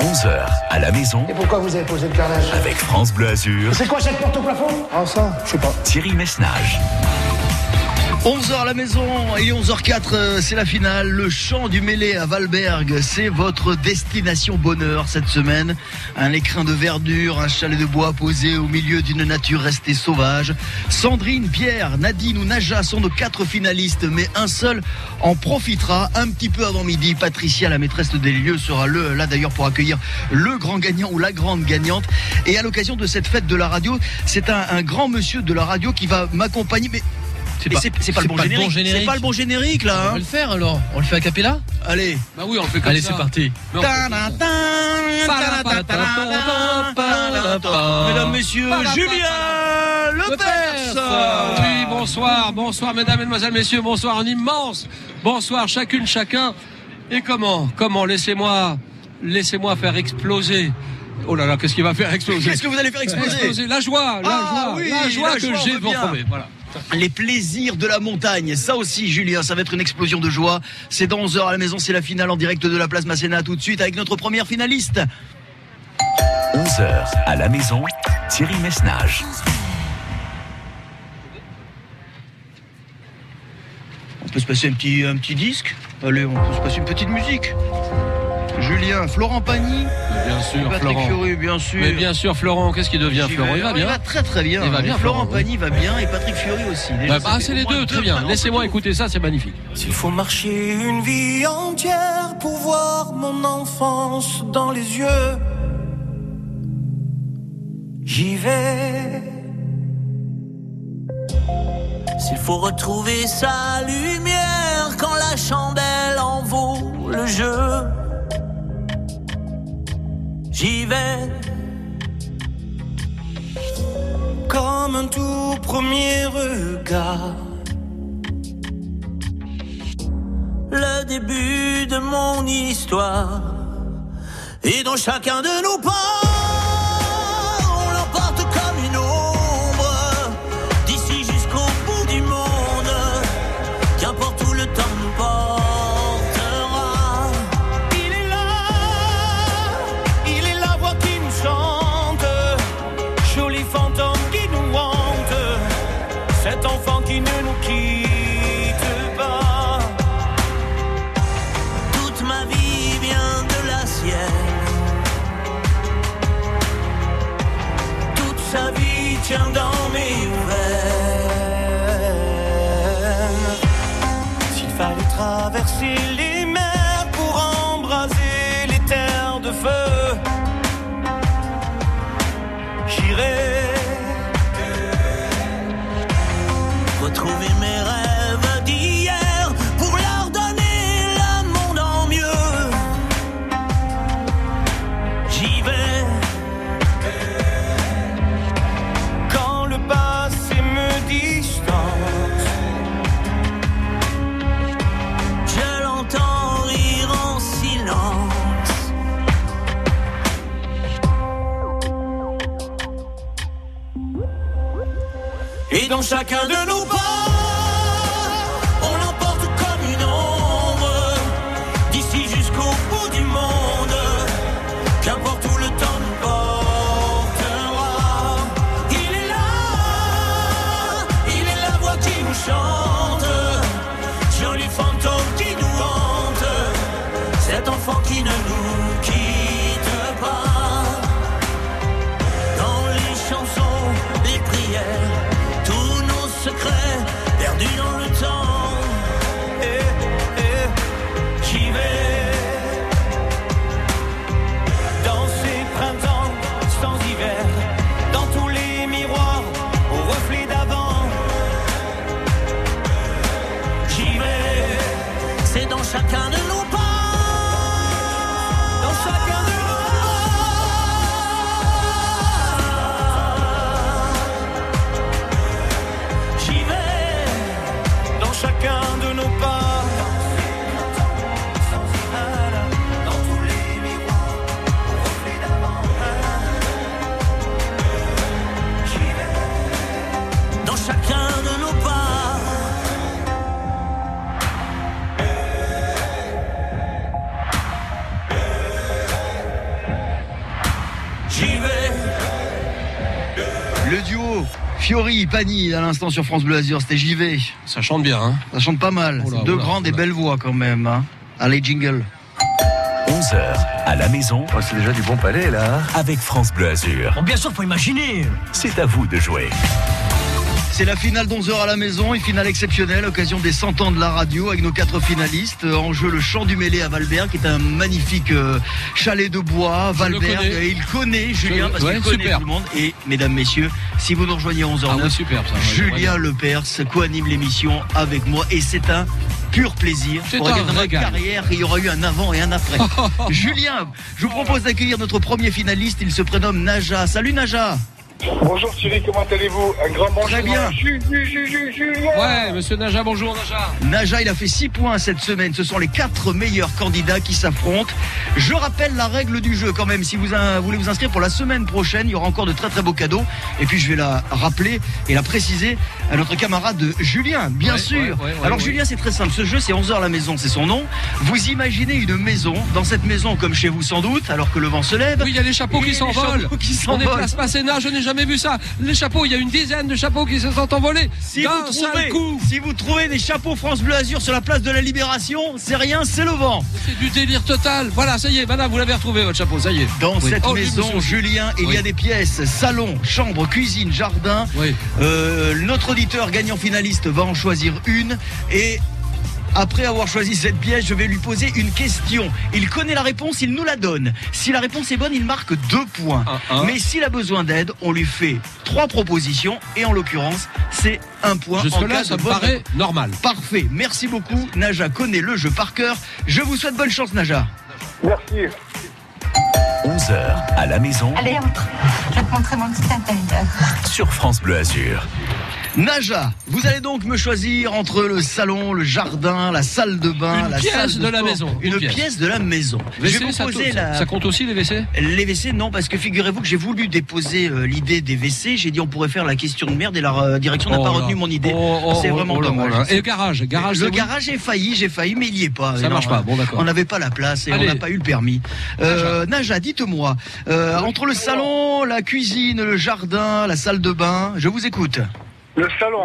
11h à la maison Et pourquoi vous avez posé le carrelage? Avec France Bleu Azur, C'est quoi cette porte au plafond? Ah ça, je sais pas. Thierry Messnage. 11h à la maison et 11h04, euh, c'est la finale. Le chant du mêlé à Valberg, c'est votre destination bonheur cette semaine. Un écrin de verdure, un chalet de bois posé au milieu d'une nature restée sauvage. Sandrine, Pierre, Nadine ou Naja sont nos quatre finalistes, mais un seul en profitera un petit peu avant midi. Patricia, la maîtresse des lieux, sera là d'ailleurs pour accueillir le grand gagnant ou la grande gagnante. Et à l'occasion de cette fête de la radio, c'est un, grand monsieur de la radio qui va m'accompagner. C'est mais c'est c'est pas, le bon générique. C'est pas le bon générique là. On hein. va le faire alors. On le fait à capella Allez. Bah oui, on le fait comme Allez, ça. c'est parti. Mesdames, messieurs, Julien Lepers. Oui, bonsoir, bonsoir mesdames, mesdemoiselles, messieurs, bonsoir, un immense bonsoir chacune, chacun. Et comment, comment, laissez-moi, laissez-moi faire exploser. Oh là là, qu'est-ce qu'il va faire exploser Qu'est-ce que vous allez faire exploser La joie, la Ah joie, oui, la joie la que j'ai devant. Voilà. Les plaisirs de la montagne, ça aussi Julien, ça va être une explosion de joie. C'est dans 11h à la maison, c'est la finale en direct de la place Masséna tout de suite avec notre première finaliste. 11h à la maison, Thierry Messnage. On peut se passer un petit, un petit disque Allez, on peut se passer une petite musique. Julien, Florent Pagny, Bien sûr, Patrick Florent. Fiori, bien sûr. Mais bien sûr, Florent, qu'est-ce qui devient Florent. Il va bien. très très bien. Il va bien, Florent Florent, oui. Pagny va bien et Patrick Fiori aussi. Bah, ah, c'est les deux, très bien. Laissez-moi écouter ça, c'est magnifique. S'il faut marcher une vie entière pour voir mon enfance dans les yeux, j'y vais. S'il faut retrouver sa lumière quand la chandelle en vaut le jeu, j'y vais. Comme un tout premier regard. le début de mon histoire. Et dans chacun de nos pas, exilio. Chacun de nos Le duo Fiori, Pani à l'instant sur France Bleu Azur, c'était JV. Ça chante bien, hein Ça chante pas mal. Oula, C'est Deux oula, grandes et oula. belles voix quand même. hein. Allez, jingle. 11h à la maison c'est déjà du bon palais, là. avec France Bleu Azur. bien sûr, faut imaginer. C'est à vous de jouer. C'est la finale d'11h à la maison, une finale exceptionnelle, occasion des 100 ans de la radio avec nos quatre finalistes. Euh, En jeu le chant du mêlé à Valberg, qui est un magnifique euh, chalet de bois. Connais. et il connaît Julien Je- parce ouais, qu'il connaît super. tout le monde. Et mesdames, messieurs, si vous nous rejoignez à 11h09, Ah ouais, ça. ouais, Julien. Lepers co-anime l'émission avec moi et c'est un pur plaisir. C'est un carrière, il y aura eu un avant et un après. Julien, je vous propose d'accueillir notre premier finaliste. Il se prénomme Naja. Salut Naja. Bonjour Thierry, comment allez-vous? Un grand bonjour. Très bien. Ju- ju- ju- ju- Julien. Ouais, monsieur Naja, bonjour Naja. Naja, il a fait 6 points cette semaine. Ce sont les quatre meilleurs candidats qui s'affrontent. Je rappelle la règle du jeu quand même. Si vous voulez vous inscrire pour la semaine prochaine, il y aura encore de très très beaux cadeaux. Et puis je vais la rappeler et la préciser à notre camarade Julien, bien Ouais, sûr. ouais, ouais, ouais, Alors ouais. Julien, c'est très simple. Ce jeu, c'est 11h à la maison, c'est son nom. Vous imaginez une maison. Dans cette maison, comme chez vous sans doute, alors que le vent se lève. Oui, il y a les chapeaux qui s'envolent. On est s'envolent. place Masséna, je n'ai jamais vu ça. Les chapeaux, il y a une dizaine de chapeaux qui se sont envolés. Si D'un vous, seul trouvez, coup. si vous trouvez des chapeaux France Bleu Azur sur la place de la Libération, c'est rien, c'est le vent. C'est du délire total. Voilà, ça y est, madame, vous l'avez retrouvé votre chapeau, ça y est. Dans Oui. cette Oh, maison, monsieur. Julien, il y a des pièces salon, chambre, cuisine, jardin. Oui. Euh, notre auditeur gagnant finaliste va en choisir une et après avoir choisi cette pièce, je vais lui poser une question. Il connaît la réponse, il nous la donne. Si la réponse est bonne, il marque deux points. Un, un. Mais s'il a besoin d'aide, on lui fait trois propositions et en l'occurrence, c'est un point. en Jusque-là, cas ça de me bonne paraît normal. Parfait, merci beaucoup. Naja connaît le jeu par cœur. Je vous souhaite bonne chance, Naja. Merci. 11h à la maison Allez, entre. Je vais te montrer mon petit intérieur. sur France Bleu Azur. Naja, vous allez donc me choisir entre le salon, le jardin, la salle de bain, Une la pièce salle de la sport. maison, Une, une pièce. pièce. de la maison. je vais vous ça, la. ça compte aussi les WC? Les WC, non, parce que figurez-vous que j'ai voulu déposer euh, l'idée des WC. J'ai dit on pourrait faire la question de merde et la euh, direction n'a Oh pas là. retenu mon idée. Oh, oh, c'est vraiment là, dommage. là. Et le garage, garage. le garage est failli, j'ai failli, mais il y est pas. Ça Non, marche pas, bon, d'accord. On n'avait pas la place et Allez. on n'a pas eu le permis. Euh, Naja, dites-moi, euh, entre le salon, la cuisine, le jardin, la salle de bain, je vous écoute. Le salon.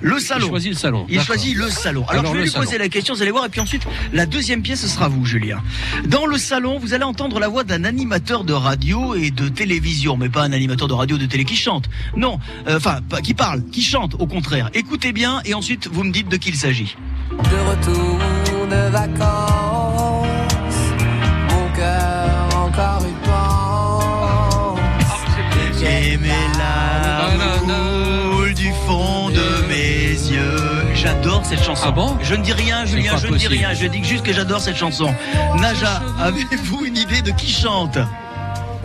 Le Il salon. choisit le salon. Il choisit le salon. Alors, Alors, je vais lui salon. poser la question, vous allez voir, et puis ensuite, la deuxième pièce, ce sera vous, Julien. Dans le salon, vous allez entendre la voix d'un animateur de radio et de télévision, mais pas un animateur de radio ou de télé qui chante. Non, euh, enfin, pas qui parle, qui chante, au contraire. Écoutez bien, et ensuite, vous me dites de qui il s'agit. de retour de vacances. J'adore cette chanson. Ah bon Je ne dis rien, Julien, je ne dis rien. Je dis juste que j'adore cette chanson. Naja, avez-vous une idée de qui chante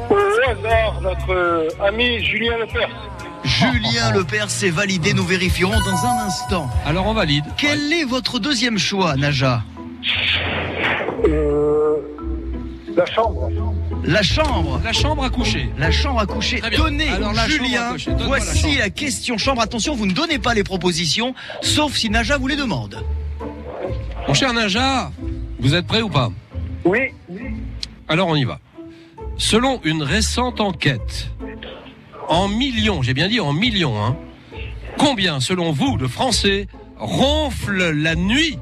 Au hasard, notre euh, ami Julien Lepers. Julien Lepers, c'est validé. Nous vérifierons dans un instant. Alors on valide. Quel est votre deuxième choix, Naja? Euh, la chambre. La chambre. La chambre à coucher. La chambre à coucher. Donnez, Alors, la chambre à Julien, coucher. Donne-moi la voici la, question chambre. Attention, vous ne donnez pas les propositions, sauf si Naja vous les demande. Mon cher Naja, vous êtes prêt ou pas? Oui. Alors on y va. Selon une récente enquête, en millions, j'ai bien dit en millions, hein, combien, selon vous, de Français ronflent la nuit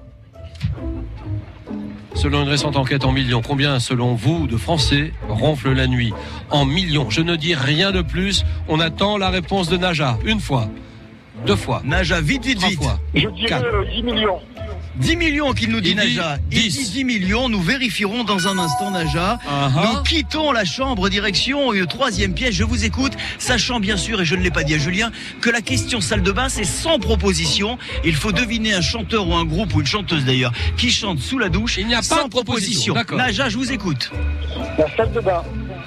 Selon une récente enquête en millions, combien, selon vous, de Français ronflent la nuit En millions. Je ne dis rien de plus. On attend la réponse de Naja. Une fois. Deux fois. Naja, vite, vite, Trois vite. fois. Je dirais Quatre. euh, 10 millions. 10 millions qu'il nous dit Il dit Naja. Il 10. dit 10 millions. Nous vérifierons dans un instant, Naja. Ah Nous quittons la chambre direction une troisième pièce. Je vous écoute, sachant bien sûr, et je ne l'ai pas dit à Julien, que la question salle de bain, c'est sans proposition. Il faut deviner un chanteur ou un groupe ou une chanteuse d'ailleurs qui chante sous la douche. Il n'y a pas sans de proposition. Naja, je vous écoute. La salle de bain.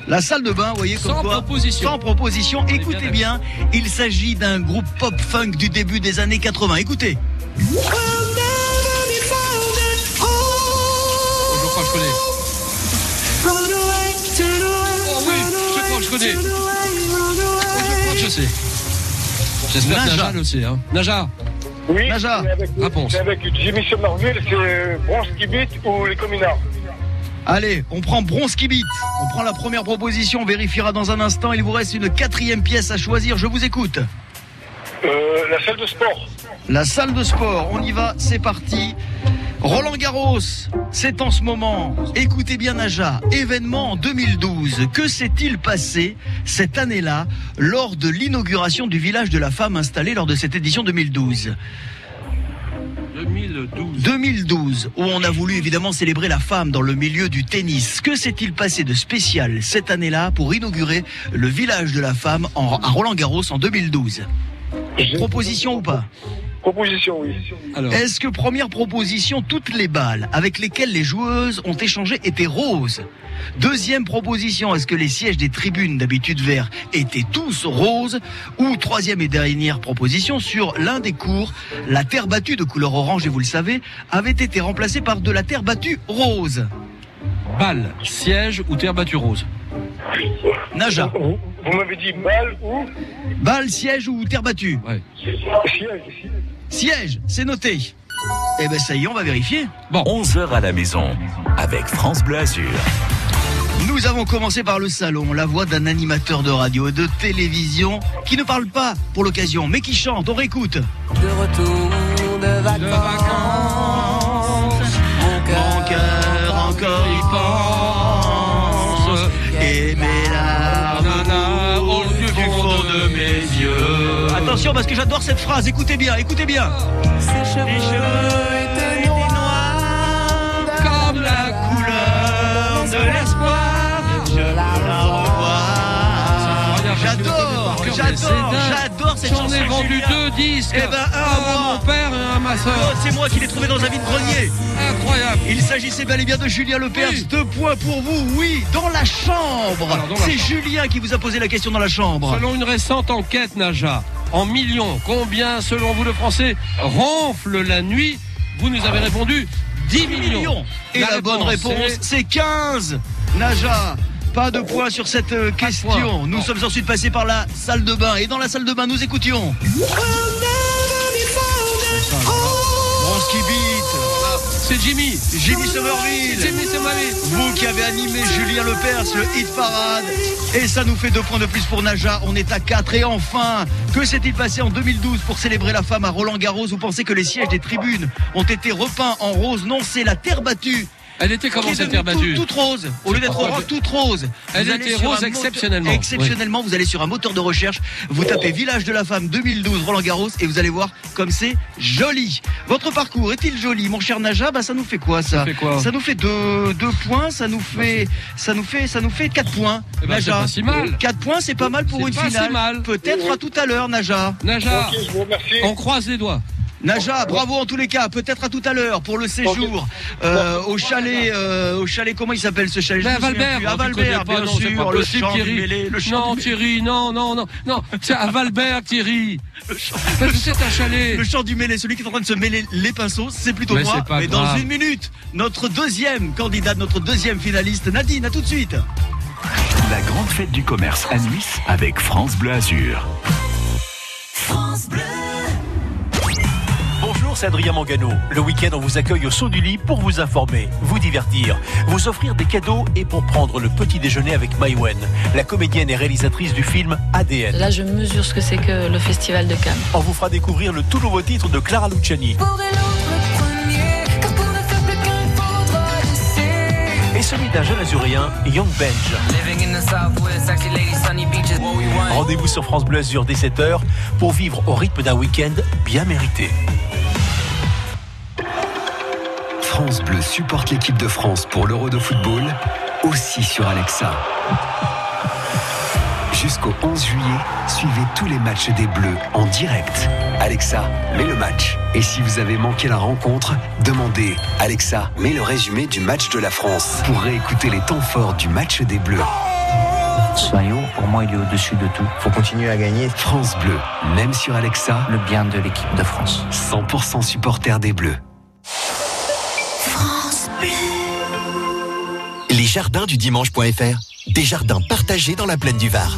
La salle de bain, vous voyez comme Sans quoi. proposition. Sans proposition. Écoutez bien bien, il s'agit d'un groupe pop funk du début des années 80. Écoutez. Je connais. Oh, je crois que je sais. J'espère que Naja. Le sait. Hein. Naja, Oui. Naja. Avec, Réponse. c'est avec Jimmy Somerville, c'est Bronze qui bite ou les communards? Allez, on prend Bronze Kibit. On prend la première proposition, on vérifiera dans un instant. Il vous reste une quatrième pièce à choisir. Je vous écoute. Euh, la salle de sport. La salle de sport, on y va, c'est parti. Roland Garros, c'est en ce moment. Écoutez bien Naja, événement en 2012. Que s'est-il passé cette année-là lors de l'inauguration du village de la femme installé lors de cette édition 2012 2012. 2012, où on a voulu évidemment célébrer la femme dans le milieu du tennis. Que s'est-il passé de spécial cette année-là pour inaugurer le village de la femme en- à Roland Garros en 2012 Proposition ou pas? Proposition, oui. Alors, Est-ce que première proposition, toutes les balles avec lesquelles les joueuses ont échangé étaient roses? Deuxième proposition, est-ce que les sièges des tribunes d'habitude verts étaient tous roses? Ou troisième et dernière proposition, sur l'un des cours, la terre battue de couleur orange, et vous le savez, avait été remplacée par de la terre battue rose. Balle, siège ou terre battue rose? Naja, Vous, vous m'avez dit balle ou? Balle, siège ou terre battue? Ouais. siège Siège, c'est noté. Eh ben ça y est, on va vérifier. 11h à la maison avec France Bleu Azur. Nous avons commencé par le salon, la voix d'un animateur de radio et de télévision qui ne parle pas pour l'occasion, mais qui chante. On réécoute. De retour de vacances. Attention parce que j'adore cette phrase. Écoutez bien, écoutez bien. Ses cheveux Les cheveux étaient étaient noirs. Comme la couleur de l'espoir, je la revois. J'adore, j'adore, j'adore cette J'en chanson. ai vendu deux disques. Eh ben, un à mon père et un à ma Oh, soeur. C'est moi qui l'ai trouvé dans un vide-grenier. Incroyable. Il s'agissait bel et bien de Julien Lepers. Oui. Deux points pour vous, oui, dans la chambre. C'est. Julien qui vous a posé la question dans la chambre. Selon une récente enquête, Naja, en millions, combien, selon vous, le Français ronfle la nuit Vous nous avez répondu 10 millions. Et la, bonne réponse, c'est- c'est 15. Naja. Pas de points sur cette euh, question. Nous sommes ensuite passés par la salle de bain. Et dans la salle de bain, nous écoutions. C'est Jimmy. Jimmy Somerville. Jimmy Somerville. Vous qui avez animé Julien Lepers, le hit parade. Et ça nous fait deux points de plus pour Naja. On est à 4. Et enfin, que s'est-il passé en 2012 pour célébrer la femme à Roland Garros? Vous pensez que les sièges des tribunes ont été repeints en rose? Non, c'est la terre battue. Elle était comment cette terre battue toute, rose. Au lieu d'être orange, toute rose. Elle était rose exceptionnellement. Exceptionnellement, vous allez sur un moteur de recherche, vous tapez Village de la Femme 2012 Roland Garros et vous allez voir comme c'est joli. Votre parcours est-il joli, mon cher Naja? Bah ça nous fait quoi ça? Ça fait quoi? Ça nous fait deux, deux points, ça nous fait, ça nous fait, ça nous fait quatre points. Eh ben, c'est pas si mal. 4 points, c'est pas mal pour une pas si finale. mal. Peut-être à tout à l'heure, Naja. Naja, Ok, je vous remercie. on croise les doigts. Naja, bravo en tous les cas. Peut-être à tout à l'heure pour le séjour euh, au chalet, euh, au chalet. Comment il s'appelle ce chalet? Ben, Valbert, à connais Valbert, pas, bien non, sûr. pas le possible, chant du Thierry. mêlé, le chant Non, du- Thierry, non, non, non, non. C'est à Valbert, Thierry. Parce que c'est un chalet. Le chant du mêlé, celui qui est en train de se mêler les pinceaux, c'est plutôt Mais moi. Mais dans une minute, notre deuxième candidate, notre deuxième finaliste, Nadine, à tout de suite. La grande fête du commerce à Nuis avec France Bleu Azur. Bonjour, c'est Adrien Mangano. Le week-end, on vous accueille au saut du lit pour vous informer, vous divertir, vous offrir des cadeaux et pour prendre le petit déjeuner avec Maïwen, la comédienne et réalisatrice du film ADN. Là, je mesure ce que c'est que le festival de Cannes. On vous fera découvrir le tout nouveau titre de Clara Luciani et celui d'un jeune azurien, Young Benj. Rendez-vous sur France Bleu Azur dès 7h pour vivre au rythme d'un week-end bien mérité. France Bleu supporte l'équipe de France pour l'Euro de football, aussi sur Alexa. Jusqu'au 11 juillet, suivez tous les matchs des Bleus en direct. Alexa, mets le match. Et si vous avez manqué la rencontre, demandez Alexa, mets le résumé du match de la France pour réécouter les temps forts du match des Bleus. Ce maillot, pour moi, il est au-dessus de tout. Faut continuer à gagner. France Bleu, même sur Alexa, Le bien de l'équipe de France. 100% supporter des Bleus. Les jardins du dimanche.fr, des jardins partagés dans la plaine du Var.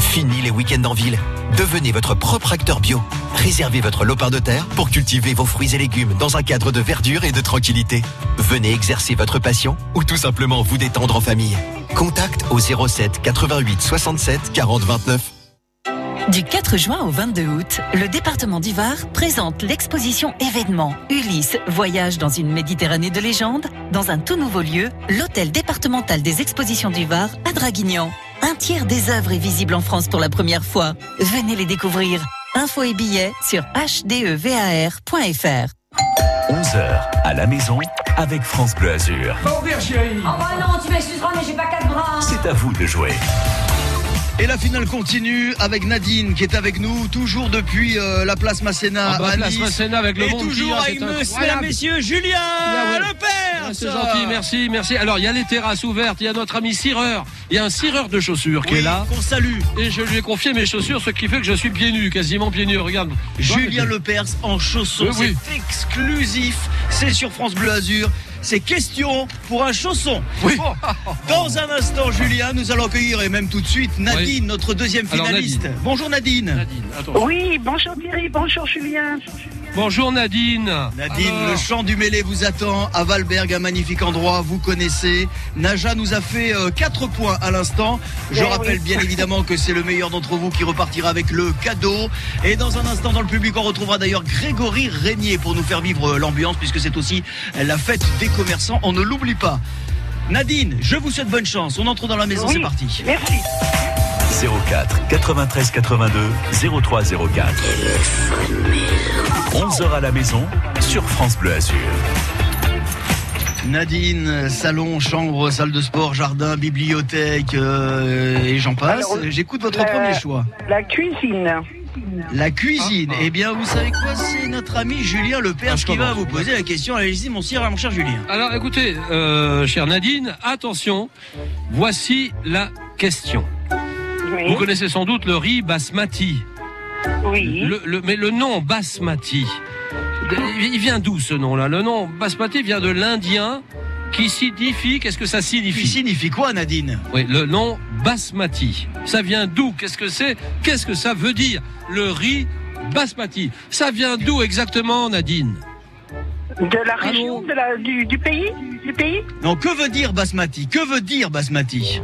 Fini les week-ends en ville. Devenez votre propre acteur bio. Réservez votre lopin de terre pour cultiver vos fruits et légumes dans un cadre de verdure et de tranquillité. Venez exercer votre passion ou tout simplement vous détendre en famille. Contact au 07 88 67 40 29. Du 4 juin au 22 août, le département du Var présente l'exposition événement Ulysse Voyage dans une Méditerranée de légende dans un tout nouveau lieu, l'hôtel départemental des expositions du Var à Draguignan. Un tiers des œuvres est visible en France pour la première fois. Venez les découvrir. Infos et billets sur hdevar.fr. 11h à la maison avec France Bleu Azur. Oh bah non, tu m'excuseras, mais j'ai pas quatre bras. C'est à vous de jouer. Et la finale continue avec Nadine qui est avec nous toujours depuis euh, la place Masséna Ah bah, à place. Masséna avec le Et toujours monsieur, incroyable. messieurs Julien Ah ouais. le père. Ah, C'est gentil, merci, merci. Alors, il y a les terrasses ouvertes, il y a notre ami cireur. Il y a un cireur de chaussures qui est là. qu'on salue. Et je lui ai confié mes chaussures, ce qui fait que je suis pieds nus, quasiment pieds nus. Regarde. Julien Lepers en chaussons. Oui, oui. C'est exclusif. C'est sur France Bleu Azur. C'est question pour un chausson. Oui. Bon, dans un instant, Julien, nous allons accueillir et même tout de suite Nadine, notre deuxième Alors, finaliste. Nadine. Bonjour Nadine. Nadine, attends. Oui, bonjour Thierry, bonjour Julien. Bonjour Nadine. Nadine, Alors, le chant du mêlé vous attend à Valberg, un magnifique endroit, vous connaissez. Naja nous a fait 4 points à l'instant. Je Eh rappelle oui. bien évidemment que c'est le meilleur d'entre vous qui repartira avec le cadeau. Et dans un instant dans le public, on retrouvera d'ailleurs Grégory Régnier pour nous faire vivre euh, l'ambiance puisque c'est aussi la fête des commerçants. On ne l'oublie pas. Nadine, je vous souhaite bonne chance. On entre dans la maison, Oui, c'est parti. Merci. 04 93 82 03 04. 11h à la maison sur France Bleu Azur. Nadine, salon, chambre, salle de sport, jardin, bibliothèque euh, et j'en passe. J'écoute votre la- premier choix. La cuisine. La cuisine. Ah, Eh bien, vous savez quoi C'est notre ami Julien Lepers Ah, qui va vous poser la question. Allez-y, mon cher, mon cher Julien. Alors écoutez, euh, chère Nadine, attention, voici la question. Oui. Vous connaissez sans doute le riz basmati. Oui. Le- le- mais le nom basmati, il vient d'où ce nom-là? Le nom basmati vient de l'indien qui signifie, qu'est-ce que ça signifie signifie quoi, Nadine Oui, le nom basmati. Ça vient d'où Qu'est-ce que c'est Qu'est-ce que ça veut dire Le riz basmati? Ça vient d'où exactement, Nadine? De la région, de la, du, du pays Du pays? Non, que veut dire basmati? Que veut dire basmati?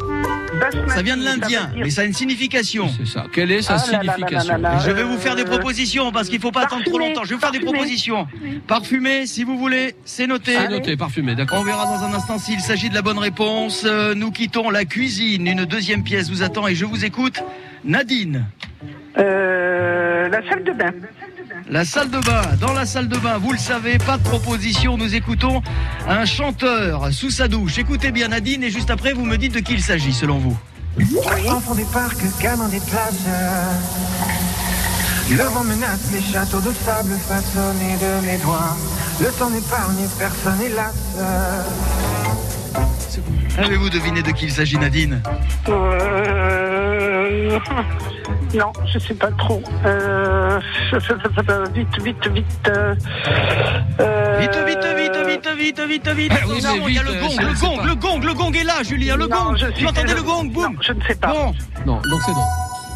Basmati, Ça vient de l'indien, mais ça a une signification. C'est ça. Quelle est sa Ah là là là signification là là là. Je vais vous faire des propositions parce qu'il faut pas attendre trop longtemps. Je vais vous faire des propositions. Parfumé, si vous voulez, c'est noté. C'est noté, parfumé, d'accord. On verra dans un instant s'il s'agit de la bonne réponse. Euh, nous quittons la cuisine. Une deuxième pièce vous attend et je vous écoute. Nadine. euh, la salle de bain. La salle de bain. Dans la salle de bain, vous le savez, pas de proposition. Nous écoutons un chanteur sous sa douche. Écoutez bien Nadine et juste après, vous me dites de qui il s'agit selon vous. Enfants des parcs, gamins des plages. Le vent menace les châteaux de sable façonnés de mes doigts. Le temps n'épargne personne, hélas. Avez-vous deviné de qui il s'agit Nadine Euh... Non, je sais pas trop. Euh... Vite, vite, vite. euh, euh, Vite, vite, vite, vite, vite, vite, vite. Ah oui, il y a vite, le euh, gong, le ne gong, le gong, le gong est là, Julien, le Non, gong. je Vous entendez le gong, boum. Non, je ne sais pas. Bon, Non, donc c'est non.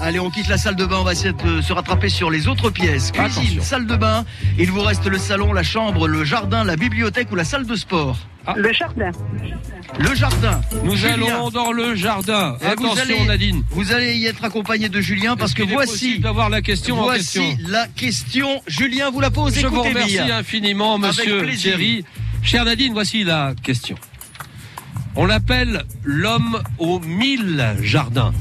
allez, on quitte la salle de bain, on va essayer de se rattraper sur les autres pièces. Cuisine, Attention. salle de bain, il vous reste le salon, la chambre, le jardin, la bibliothèque ou la salle de sport. Le jardin. Le jardin. Nous Julien. allons dans le jardin. Et vous Attention, allez- Nadine. Vous allez y être accompagné de Julien parce que voici, possible d'avoir la question en question. voici la question. Julien vous la pose. Je vous remercie bien. infiniment, monsieur. Thierry. Chère Nadine, voici la question. On l'appelle l'homme aux mille jardins.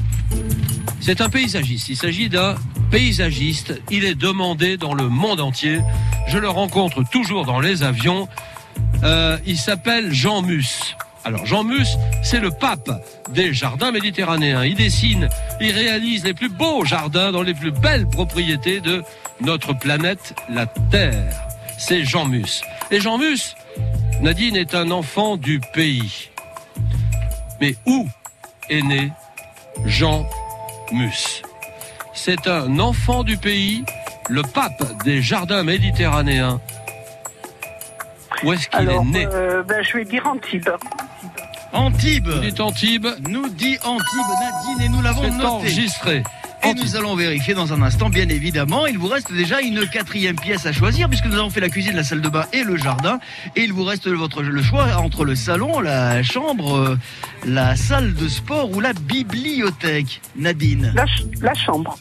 C'est un paysagiste. Il s'agit d'un paysagiste. Il est demandé dans le monde entier. Je le rencontre toujours dans les avions. Euh, il s'appelle Jean Mus. Alors Jean Mus, c'est le pape des jardins méditerranéens. Il dessine, il réalise les plus beaux jardins dans les plus belles propriétés de notre planète, la Terre. C'est Jean Mus. Et Jean Mus, Nadine est un enfant du pays. Mais où est né Jean Mus? C'est un enfant du pays, le pape des jardins méditerranéens. Où est-ce qu'il est né euh, ben, je vais dire Antibes. Antibes. Vous dites Antibes, Nous dit Antibes Nadine et nous l'avons noté. enregistré. Et nous allons vérifier dans un instant, bien évidemment. Il vous reste déjà une quatrième pièce à choisir, puisque nous avons fait la cuisine, la salle de bain et le jardin. Et il vous reste votre, le choix entre le salon, la chambre, euh, la salle de sport ou la bibliothèque. Nadine. La, ch- la chambre.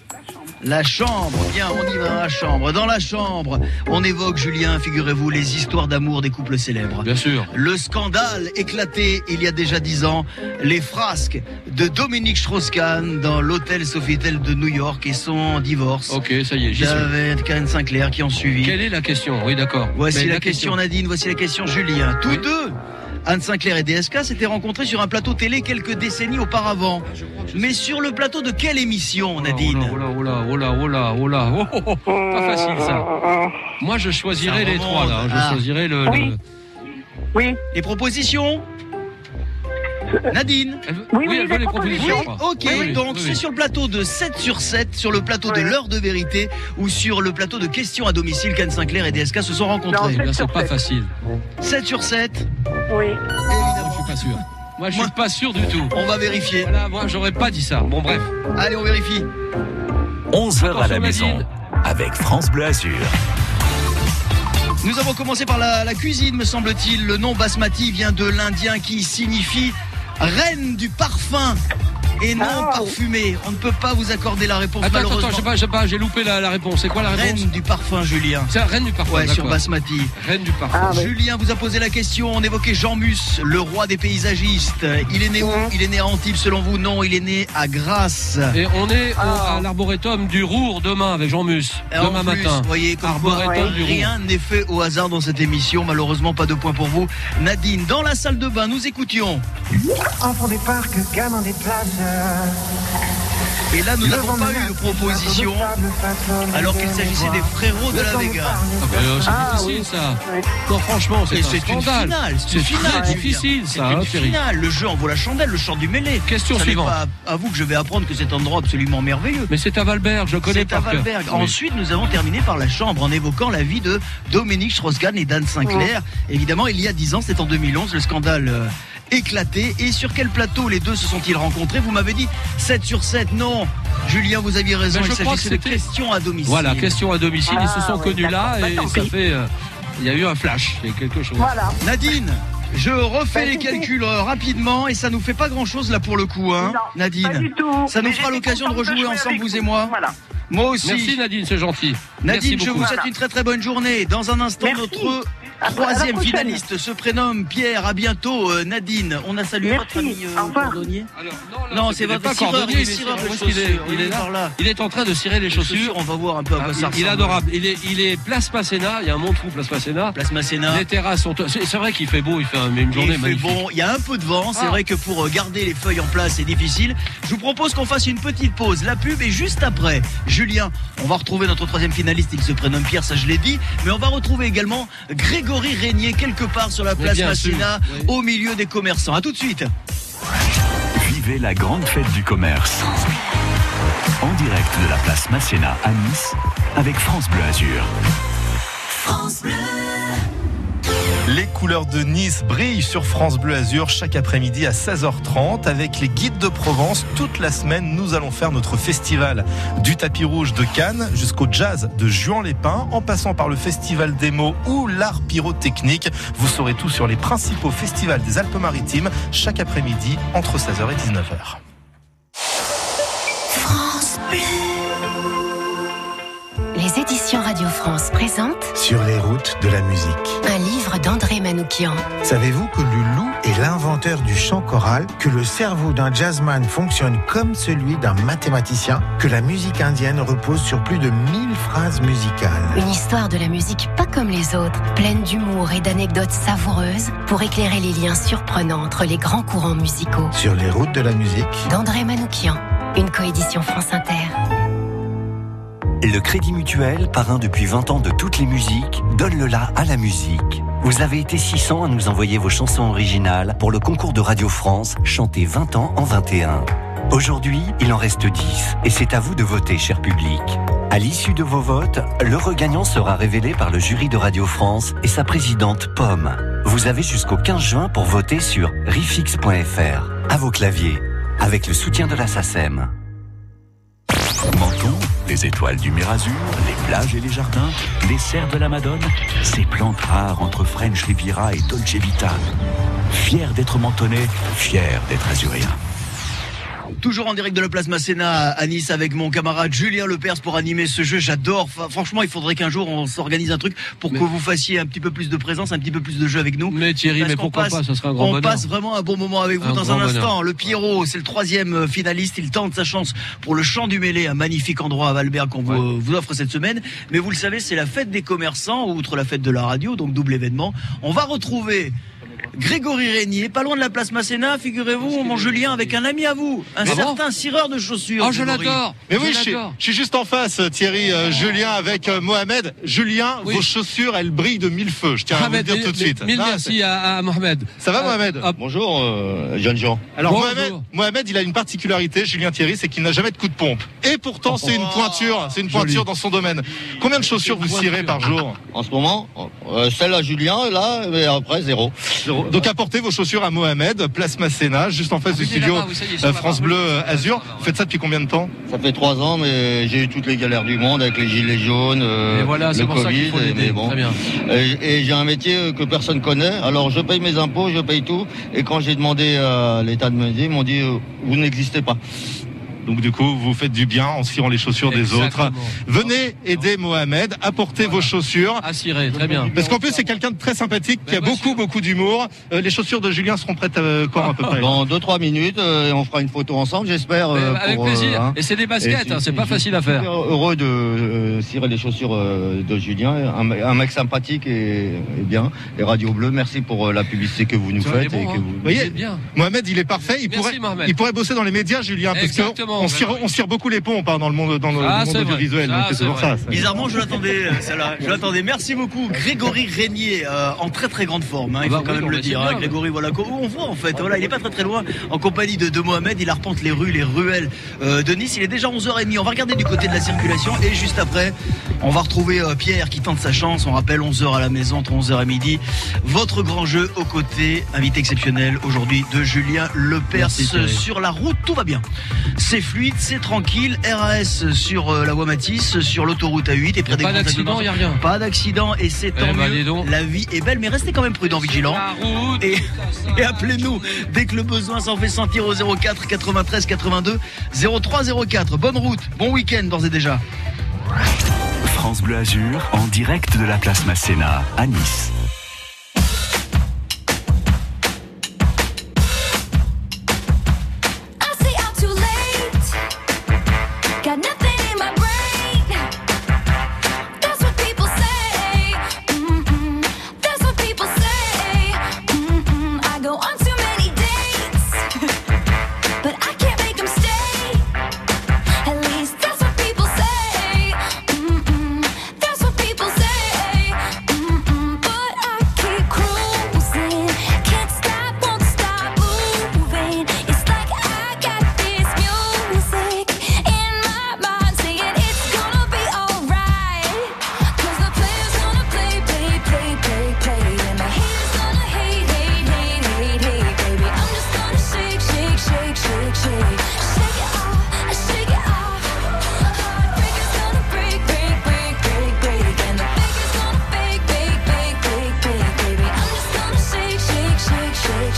La chambre, bien, on y va dans la chambre. Dans la chambre, on évoque, Julien, figurez-vous, les histoires d'amour des couples célèbres. Bien sûr. Le scandale éclaté il y a déjà dix ans, les frasques de Dominique Strauss-Kahn dans l'hôtel Sofitel de New York et son divorce. Ok, ça y est, j'y. David Kahn Sinclair qui ont suivi. Quelle est la question? Oui, d'accord. Voici la, question Nadine, voici la question Julien. Tous deux, Anne Sinclair et DSK, s'étaient rencontrés sur un plateau télé quelques décennies auparavant. Mais sur le plateau de quelle émission, Nadine Oh là, oh là, oh là, oh là, oh là, oh, oh, oh, pas facile ça. Moi, je choisirais les trois là. Je Ah. choisirais le. Oui. le- Oui. Les propositions Nadine Oui, oui, oui, elle veut les propositions. propositions. je crois. Ok, Oui, oui, donc oui, c'est sur le plateau de 7 sur 7, sur le plateau de l'heure de vérité ou sur le plateau de questions à domicile qu'Anne Sinclair et DSK se sont rencontrés. Non, Là, c'est sur pas sept. facile. 7 sur 7, Oui. Je suis pas sûr. Moi, je suis Moi- pas sûr du tout. on va vérifier. Voilà, moi, j'aurais pas dit ça. Bon, bref. Allez, on vérifie. 11h à la maison Nadine. avec France Bleu Azur. Nous avons commencé par la, la cuisine, me semble-t-il. Le nom basmati vient de l'indien qui signifie reine du parfum et non Ah. parfumé. On ne peut pas vous accorder la réponse Attends, attends, malheureusement. attends, je sais pas, je sais pas, j'ai loupé la, la réponse. C'est quoi la réponse reine du parfum, Julien. C'est la reine du parfum. Ouais, sur basmati. Reine du parfum. Ah, ouais. Julien vous a posé la question. On évoquait Jean Mus, le roi des paysagistes. Il est né où Mhm. Il est né à Antibes, selon vous Non, il est né à Grasse. Et on est au- Ah. à l'arboretum du Rour demain avec Jean Mus. Et en Demain plus, matin. Vous voyez, comme quoi, Arboretum du Rour. rien n'est fait au hasard dans cette émission. Malheureusement, pas de points pour vous. Nadine, dans la salle de bain, nous écoutions. Enfants des parcs, gamins des plages. Et là, nous n'avons pas eu de proposition, alors de qu'il s'agissait des frérots de la Vega. Ah, c'est Ah, difficile oui. ça. Non, franchement, c'est un c'est une scandale. finale, c'est une finale. difficile C'est une finale. Le jeu en vaut la chandelle, le chant du mêlé. Question suivante. pas à, vous que je vais apprendre que c'est un endroit absolument merveilleux. Mais c'est à Valberg, je connais C'est à. Valberg. Oui. Ensuite, nous avons terminé par la chambre en évoquant la vie de Dominique Strauss-Kahn et d'Anne Sinclair. Évidemment, il y a 10 ans, c'est en 2011, le scandale euh, éclaté. Et sur quel plateau les deux se sont-ils rencontrés? Vous m'avez dit 7 sur 7. Non, Julien, vous aviez raison. Il je crois s'agissait de que c'était- questions à domicile. Voilà, question à domicile, ils se Ah, sont ouais, connus là et Bah, ça fait. euh, Il y a eu un flash, il y a quelque chose. Voilà. Nadine, je refais les calculs euh, rapidement et ça nous fait pas grand-chose là pour le coup, hein, Non, Nadine. Pas du tout. Ça nous Mais fera j'étais l'occasion de contente rejouer jouer ensemble, avec vous et moi. Voilà. Moi aussi. Merci Nadine, c'est gentil. Nadine, Merci je vous souhaite une très très bonne journée. Dans un instant, Merci. notre À- à la troisième prochaine. finaliste se prénomme Pierre. À bientôt, euh, Nadine. On a salué Merci. votre ami euh, Au revoir. cordonnier. Alors, non, là, Non, c'est c'est il est votre pas cireur, cordonnier, il est il est cireur de qu'il est, chaussures. il est là. par là. Il est en train de cirer les chaussures. On va voir un peu à Ah, quoi ça il, ressemble. il est adorable. Il est, il est place Masséna. Il y a un Montrou place Masséna. Place Masséna. Les terrasses sont. C'est c'est vrai qu'il fait beau. Il fait un- une journée Il magnifique. bon, il y a un peu de vent, c'est Ah. vrai que pour euh, garder les feuilles en place c'est difficile. Je vous propose qu'on fasse une petite pause, la pub et juste après, Julien, on va retrouver notre troisième finaliste, il se prénomme Pierre, ça je l'ai dit, mais on va retrouver également Grégory Régnier quelque part sur la place Masséna, oui. au milieu des commerçants. À tout de suite. Vivez la grande fête du commerce. En direct de la place Masséna à Nice avec France Bleu Azur. Les couleurs de Nice brillent sur France Bleu Azur chaque après-midi à 16h30 avec les guides de Provence. Toute la semaine, nous allons faire notre festival du tapis rouge de Cannes jusqu'au jazz de Juan-les-Pins en passant par le festival des mots ou l'art pyrotechnique. Vous saurez tout sur les principaux festivals des Alpes-Maritimes chaque après-midi entre 16h et 19h. France Bleu. Les éditions Radio France présentent Sur les routes de la musique. un livre d'André Manoukian. Savez-vous que Loulou est l'inventeur du chant choral, que le cerveau d'un jazzman fonctionne comme celui d'un mathématicien, que la musique indienne repose sur plus de 1000 phrases musicales? Une histoire de la musique pas comme les autres, pleine d'humour et d'anecdotes savoureuses pour éclairer les liens surprenants entre les grands courants musicaux. Sur les routes de la musique. D'André Manoukian, une coédition France Inter. Le Crédit Mutuel, parrain depuis 20 ans de toutes les musiques, donne le la à la musique. Vous avez été 600 à nous envoyer vos chansons originales pour le concours de Radio France, chanté 20 ans en 21. Aujourd'hui, il en reste 10 et c'est à vous de voter, cher public. À l'issue de vos votes, le regagnant sera révélé par le jury de Radio France et sa présidente Pomme. Vous avez jusqu'au 15 juin pour voter sur rifix.fr. À vos claviers, avec le soutien de la SACEM. Les étoiles du Mirazur, les plages et les jardins, les serres de la Madone, ces plantes rares entre French Riviera et Dolce Vita. Fier d'être mentonné, fier d'être azurien. Toujours en direct de la place Masséna à Nice avec mon camarade Julien Lepers pour animer ce jeu. J'adore. Franchement, il faudrait qu'un jour on s'organise un truc pour Mais- que vous fassiez un petit peu plus de présence, un petit peu plus de jeu avec nous. Mais Thierry, Parce mais pourquoi passe- pas Ça serait un grand On bonheur. passe vraiment un bon moment avec vous Un dans un instant. bonheur. Le Pierrot, c'est le troisième euh, finaliste. Il tente sa chance pour le Champ du Mêlé, un magnifique endroit à Valbert qu'on vous, vous offre cette semaine. Mais vous le savez, c'est la fête des commerçants, outre la fête de la radio, donc double événement. On va retrouver Grégory Régnier, pas loin de la place Masséna, figurez-vous, mon Julien, avec un ami à vous, un Ah bon certain cireur de chaussures. Oh, je l'adore. Mais oui, je suis, je suis juste en face, Thierry, euh, Julien avec euh, Mohamed. Julien, Oui. vos chaussures, elles brillent de mille feux. Je tiens à vous le dire tout de suite. Mille Ah, merci à, à Mohamed. Ça va, Euh, Mohamed hop. Bonjour, euh, jeunes gens. Alors Bonjour. Mohamed, Mohamed, il a une particularité, Julien Thierry, c'est qu'il n'a jamais de coup de pompe. Et pourtant, c'est une pointure, c'est une pointure dans son domaine. Combien de chaussures vous cirez par jour? En ce moment, euh, celle à Julien, là, et après, zéro. Donc apportez vos chaussures à Mohamed, place Masséna, juste en face Ah, du c'est studio oui, est, euh, France. Bleu euh, Azur. Vous faites ça depuis combien de temps Ça fait trois ans, mais j'ai eu toutes les galères du monde avec les gilets jaunes, euh, Et voilà, c'est le Covid, faut l'aider. mais bon. Très bien. Et, et j'ai un métier euh, que personne connaît, alors je paye mes impôts, je paye tout, et quand j'ai demandé à l'État de m'aider, ils m'ont dit, euh, vous n'existez pas. Donc du coup, vous faites du bien en cirant les chaussures des autres. Exactement. Venez aider Mohamed, apportez vos chaussures. À cirer, très bien. Parce qu'en plus, c'est quelqu'un de très sympathique, qui a beaucoup, beaucoup d'humour. Euh, les chaussures de Julien seront prêtes euh, quand à peu près Dans deux trois minutes, euh, et on fera une photo ensemble, j'espère. euh, avec plaisir. hein. Et c'est des baskets, Et hein, c'est pas facile à faire. Heureux de euh, cirer les chaussures euh, de Julien, un, un mec sympathique et, et bien. Et Radio Bleu, merci pour euh, la publicité que vous nous faites. bon, et que hein. vous... Vous voyez. Mohamed, il est parfait. Il Merci, pourrait, Mohamed. il pourrait bosser dans les médias, Julien, parce Exactement, on cire beaucoup les pompes hein, dans le monde, dans le, Ah, le monde audiovisuel. C'est pour ça. Bizarrement, je l'attendais, euh, celle-là. Je l'attendais. Merci beaucoup, Grégory Régnier, euh, en très très grande forme. hein, il Ah faut bah quand oui, même le dire. hein, Grégory, voilà, on voit en fait. Voilà, il est pas très très loin, en compagnie de, de Mohamed. Il arpente les rues, les ruelles euh, de Nice. Il est déjà 11h30. On va regarder du côté de la circulation et juste après, on va retrouver euh, Pierre qui tente sa chance. On rappelle 11h à la maison, entre 11h et midi. Votre grand jeu aux côtés, invité exceptionnel aujourd'hui de Julien Lepers Merci, sur la route. Tout va bien. C'est fluide, c'est tranquille. RAS sur euh, la voie Matisse, sur l'autoroute A8 et près Y a des pas d'accident, axes de y a rien. Pas d'accident et c'est tant Eh ben, mieux. donc. La vie est belle, mais restez quand même prudent, vigilant. Et, et appelez-nous dès que le besoin s'en fait sentir au 04 93 82 03 04. Bonne route, bon week-end d'ores et déjà. France Bleu Azur, en direct de la place Masséna, à Nice.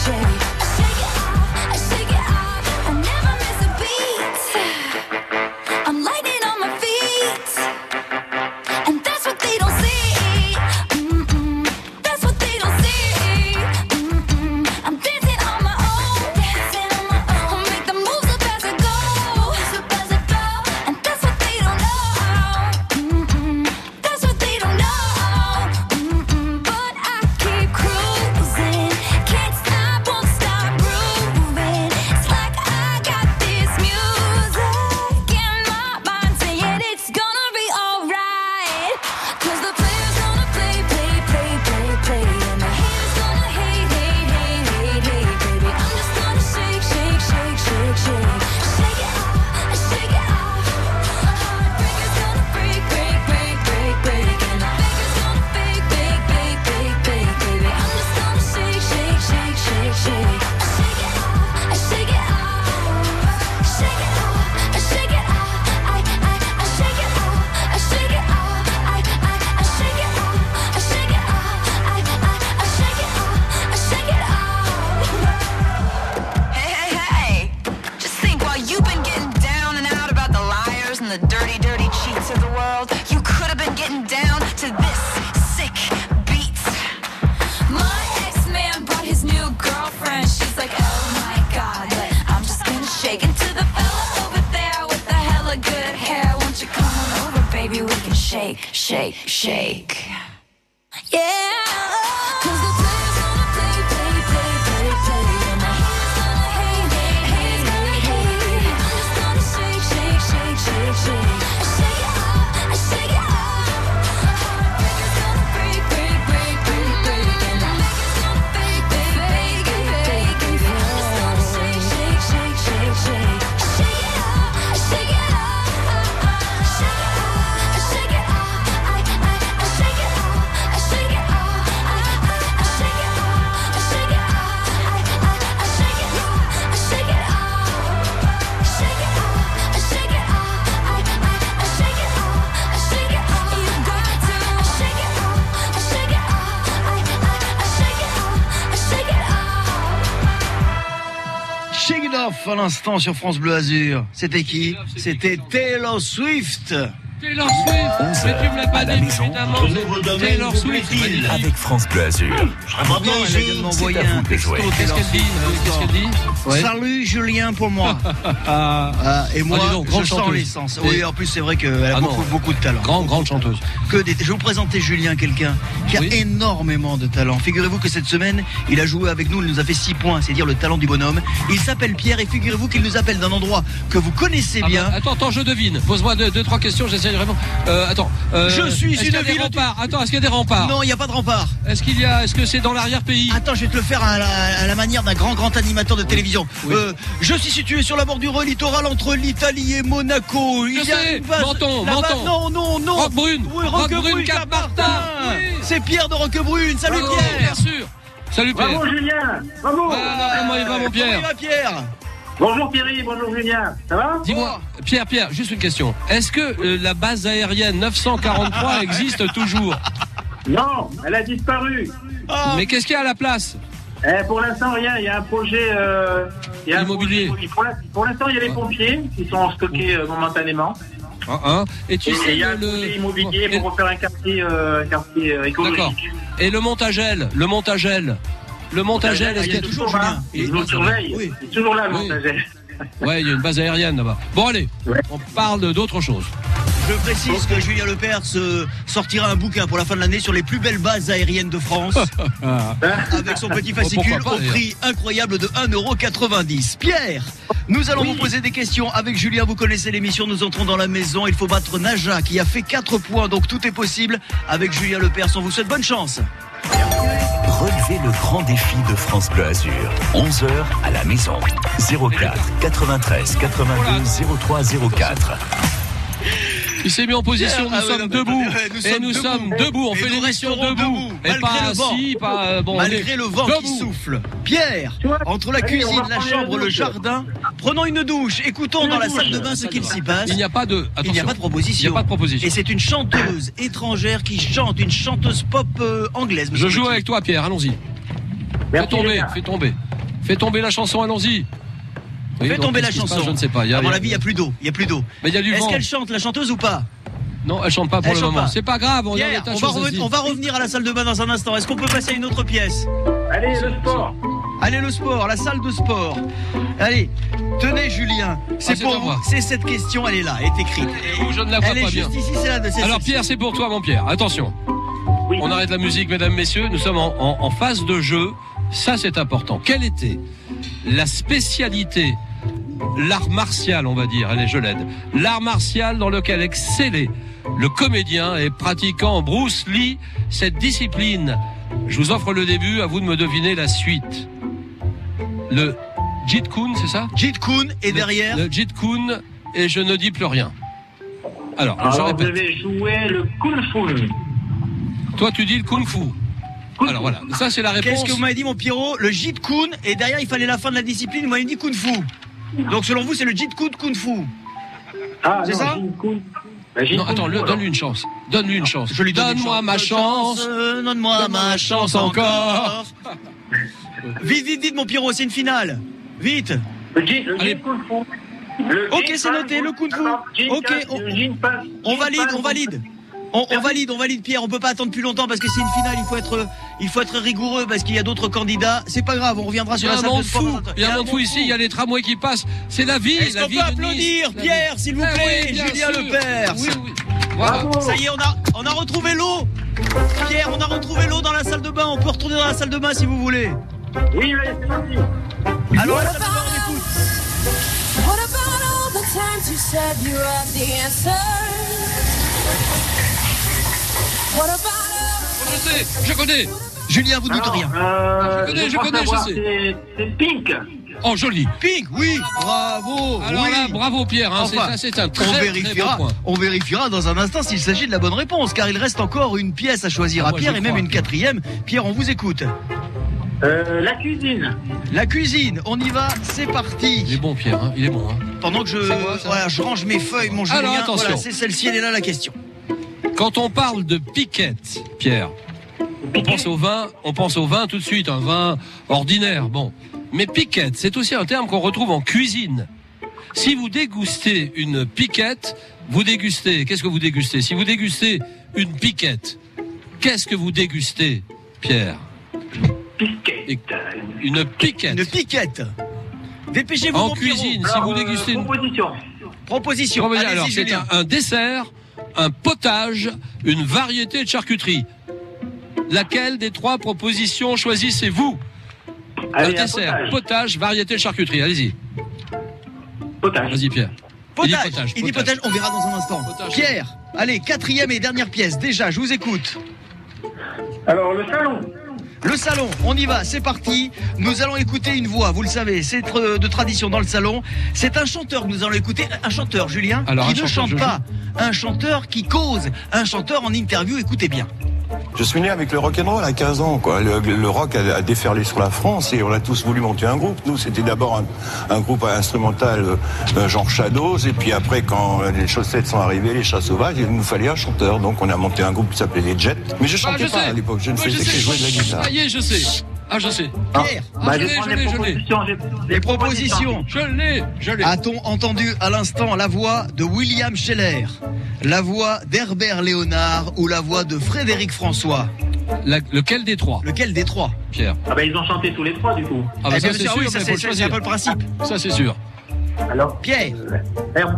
change. Yeah. Off à l'instant sur France Bleu Azur. C'était qui? C'était Taylor Swift. Taylor Swift, mais tu me l'as pas dit, évidemment. Taylor Swift. Avec France Bleu Azur. Elle vient de m'envoyer un vous de texto. jouer. Qu'est-ce qu'elle dit Qu'est-ce qu'elle dit Ouais. Salut Julien pour moi. Ah, et moi, Ah, grande je sens chanteuse. l'essence. Et- Oui, en plus, c'est vrai qu'elle a Ah beaucoup, beaucoup de talent. Grande, grande chanteuse. Que des... Je vais vous présenter Julien, quelqu'un qui a énormément de talent. Figurez-vous que cette semaine, il a joué avec nous, il nous a fait 6 points, c'est dire le talent du bonhomme. Il s'appelle Pierre et figurez-vous qu'il nous appelle d'un endroit que vous connaissez bien. bah, attends, attends, je devine. Pose-moi deux, deux, trois questions, j'essaie vraiment. Euh, attends. euh, Je suis est-ce une qu'il y a des ville- remparts Attends, est-ce qu'il y a des remparts Non, il n'y a pas de rempart. Est-ce qu'il y a, est-ce que c'est dans l'arrière-pays Attends, je vais te le faire à la, à la manière d'un grand grand animateur de télévision. Oui. Euh, je suis situé sur la bordure littorale entre l'Italie et Monaco. Il Je y a sais, une base- Menton, là-bas- Menton. Non, non, non. Roquebrune, Oui, Roquebrune. Cap-Martin. Oui. C'est Pierre de Roquebrune. Salut Bravo, Pierre. Bien sûr. Salut Pierre. Bravo Julien Bravo Voilà, comment il va mon Comment il Pierre va Pierre? Bonjour Thierry, bonjour Julien. Ça va Dis-moi, Pierre, Pierre, juste une question. Est-ce que euh, la base aérienne 943 existe toujours? Non, elle a disparu. Mais qu'est-ce qu'il y a à la place? Eh, pour l'instant, rien. Il y a un projet. euh, il y a un Immobilier. projet- Pour l'in- pour l'instant, il y a les pompiers qui sont stockés euh, momentanément. Hein, hein Et tu Et sais il y a un le, projet le- immobilier et- pour refaire un quartier, euh, un quartier euh, D'accord. écologique. Et le montagel, le montagel, le montagel, est-ce il qu'il y a est toujours. Julien Il nous surveille. Oui. Il est toujours là, le Oui. montagel. Ouais, il y a une base aérienne là-bas. Bon allez, on parle d'autre chose. Je précise que Julien Lepers euh, sortira un bouquin pour la fin de l'année sur les plus belles bases aériennes de France. avec son petit fascicule pas, au prix incroyable de 1,90€. Pierre, nous allons vous poser des questions avec Julien. Vous connaissez l'émission, nous entrons dans la maison. Il faut battre Naja qui a fait 4 points, donc tout est possible avec Julien Lepers. On vous souhaite bonne chance. Relevez le grand défi de France Bleu Azur. 11h à la maison. 04 93 82 03 04. Il s'est mis en position, nous Ah ouais, sommes non, debout. nous et sommes nous debout. sommes debout, on Et fait l'émission debout. debout, Et malgré pas le vent. assis, pas euh, bon. on Malgré le vent qui souffle. Pierre, entre la cuisine, la chambre, le jardin, prenons une douche. Écoutons Une dans la salle de bain ce qu'il s'y passe. Il n'y a pas de. Il n'y a pas de proposition. Il n'y a pas de proposition. Et c'est une chanteuse étrangère qui chante, une chanteuse pop euh, anglaise. Je joue avec toi, Pierre, allons-y. Fais tomber, fais tomber. Fais tomber la chanson, allons-y. Fais donc, tomber la chanson. passe? Je ne sais pas. Il y a- à mon avis, il n'y a plus d'eau. Il y a plus d'eau. Mais il y a du Est-ce qu'elle chante, la chanteuse ou pas? Non, elle chante pas pour Elle le moment. pas. C'est pas grave, on Pierre, va, on va revenir à la salle de bain dans un instant. Est-ce qu'on peut passer à une autre pièce? Allez, le sport. Allez, le sport, la salle de sport. Allez, tenez, Julien. C'est Ah, pour vous. moi. C'est cette question, elle est là, elle est écrite. Je ne la vois Elle pas est bien. juste ici, c'est là. c'est Alors. Pierre, c'est pour toi, mon Pierre. Attention. Oui. On arrête la musique, mesdames, messieurs. Nous sommes en, en- en phase de jeu. Ça, c'est important. Quelle était la spécialité, l'art martial, on va dire, allez, je l'aide, l'art martial dans lequel excellait le comédien et pratiquant Bruce Lee cette discipline Je vous offre le début, à vous de me deviner la suite. Le Jeet Kune, c'est ça? Jeet Kune et Le- derrière Le Jeet Kune et je ne dis plus rien. Alors, je Alors, vous répète. avez joué le Kung Fu. Toi, tu dis le Kung Fu. Alors voilà, ça c'est la réponse. Qu'est-ce que vous m'avez dit, mon Pierrot? Le Jeet Kune et derrière, il fallait la fin de la discipline. Vous m'avez dit Kung Fu. Donc, selon vous, c'est le Jeet Kune Kung Fu. Ah, C'est ça. Bah, Non, attends, donne-lui une chance. Donne-lui une chance. Je lui donne une Donne-moi chance. ma chance. Euh, Donne-moi ma chance encore. Vite, vite, vite, mon Pierrot, c'est une finale. Vite. Ok, c'est noté, le Kung Fu. Attends, Jeet Ok, on- valide, on valide. On, on valide, on valide, Pierre. On peut pas attendre plus longtemps parce que c'est une finale. Il faut être, Il faut être rigoureux parce qu'il y a d'autres candidats. C'est pas grave, on reviendra sur la salle de sport. fou. Il y a un monde fou ici. Il y a les tramways qui passent. C'est la vie. Est-ce la qu'on peut applaudir Nice, Pierre, s'il vous Ah plaît, oui, Julien. Lepers Oui, oui. Voilà. Ça y est, on a, on a retrouvé l'eau. Pierre, on a retrouvé l'eau dans la salle de bain. On peut retourner dans la salle de bain si vous voulez. Oui, allez, c'est parti. Alors, la salle de bain, on écoute. What about all the times you said you had the answer? What about Je sais, je connais. Julien, vous doutez Alors, rien. euh, Je connais, je connais, je sais. c'est- C'est Pink. Oh, joli. Pink, oui, bravo. Alors oui. là, bravo Pierre. hein, c'est- Enfin, ça, c'est un on très, très vérifiera, bon point. on vérifiera dans un instant s'il s'agit de la bonne réponse, car il reste encore une pièce à choisir Ah, à Pierre et même crois. une quatrième. Pierre, on vous écoute. Euh, la cuisine. La cuisine, on y va, c'est Il est parti. bon Pierre. hein, Il est bon. hein. Pendant que je, C'est moi, ça? voilà, je range mes feuilles, mon Julien. Alors, attention. Voilà, c'est celle-ci, elle est là la question. Quand on parle de piquette, Pierre, on pense au vin, on pense au vin tout de suite, un vin ordinaire. Bon, mais piquette, c'est aussi un terme qu'on retrouve en cuisine. Si vous dégustez une piquette, vous dégustez. Qu'est-ce que vous dégustez? Si vous dégustez une piquette, qu'est-ce que vous dégustez, Pierre? Piquette. Une piquette. Une piquette. Dépêchez-vous, En mon Pierrot. cuisine, si Alors, vous euh, dégustez une Proposition. Proposition. Alors, c'est un, un dessert, un potage, une variété de charcuterie. Laquelle des trois propositions choisissez-vous Allez, Un un dessert, potage. potage, variété de charcuterie. Allez-y. Potage. Vas-y, Pierre. Il dit Potage. potage, Il dit potage. potage, on verra dans un instant. Potage. Pierre, allez, quatrième et dernière pièce. Déjà, je vous écoute. Alors, le salon. Le salon, on y va, c'est parti. Nous allons écouter une voix, vous le savez, c'est de tradition dans le salon. C'est un chanteur que nous allons écouter, un chanteur, Julien, Alors, qui ne chante pas, un chanteur qui cause, un chanteur en interview, écoutez bien. Je suis né avec le rock'n'roll à 15 ans. Quoi. Le, le rock a, a déferlé sur la France et on a tous voulu monter un groupe. Nous, c'était d'abord un, un groupe instrumental euh, genre Shadows. Et puis après, quand les chaussettes sont arrivées, les chats sauvages, il nous fallait un chanteur. Donc on a monté un groupe qui s'appelait les Jets. Mais je Ah, chantais je pas sais. à l'époque. Je ne faisais que sais. jouer de la guitare. Ça y est, je sais. Ah, je sais. Pierre, Ah, Bah, je l'ai, je l'ai, je l'ai. les propositions. Je l'ai, je l'ai. A-t-on entendu à l'instant la voix de William Scheller, la voix d'Herbert Léonard ou la voix de Frédéric François? La- lequel des trois? Lequel des trois? Pierre. Ah bah ils ont chanté tous les trois du coup. Ah, bah, Eh ça, bien c'est sûr, oui, ça, c'est- c'est un peu le principe. Ça, c'est sûr. Alors, Pierre, Her-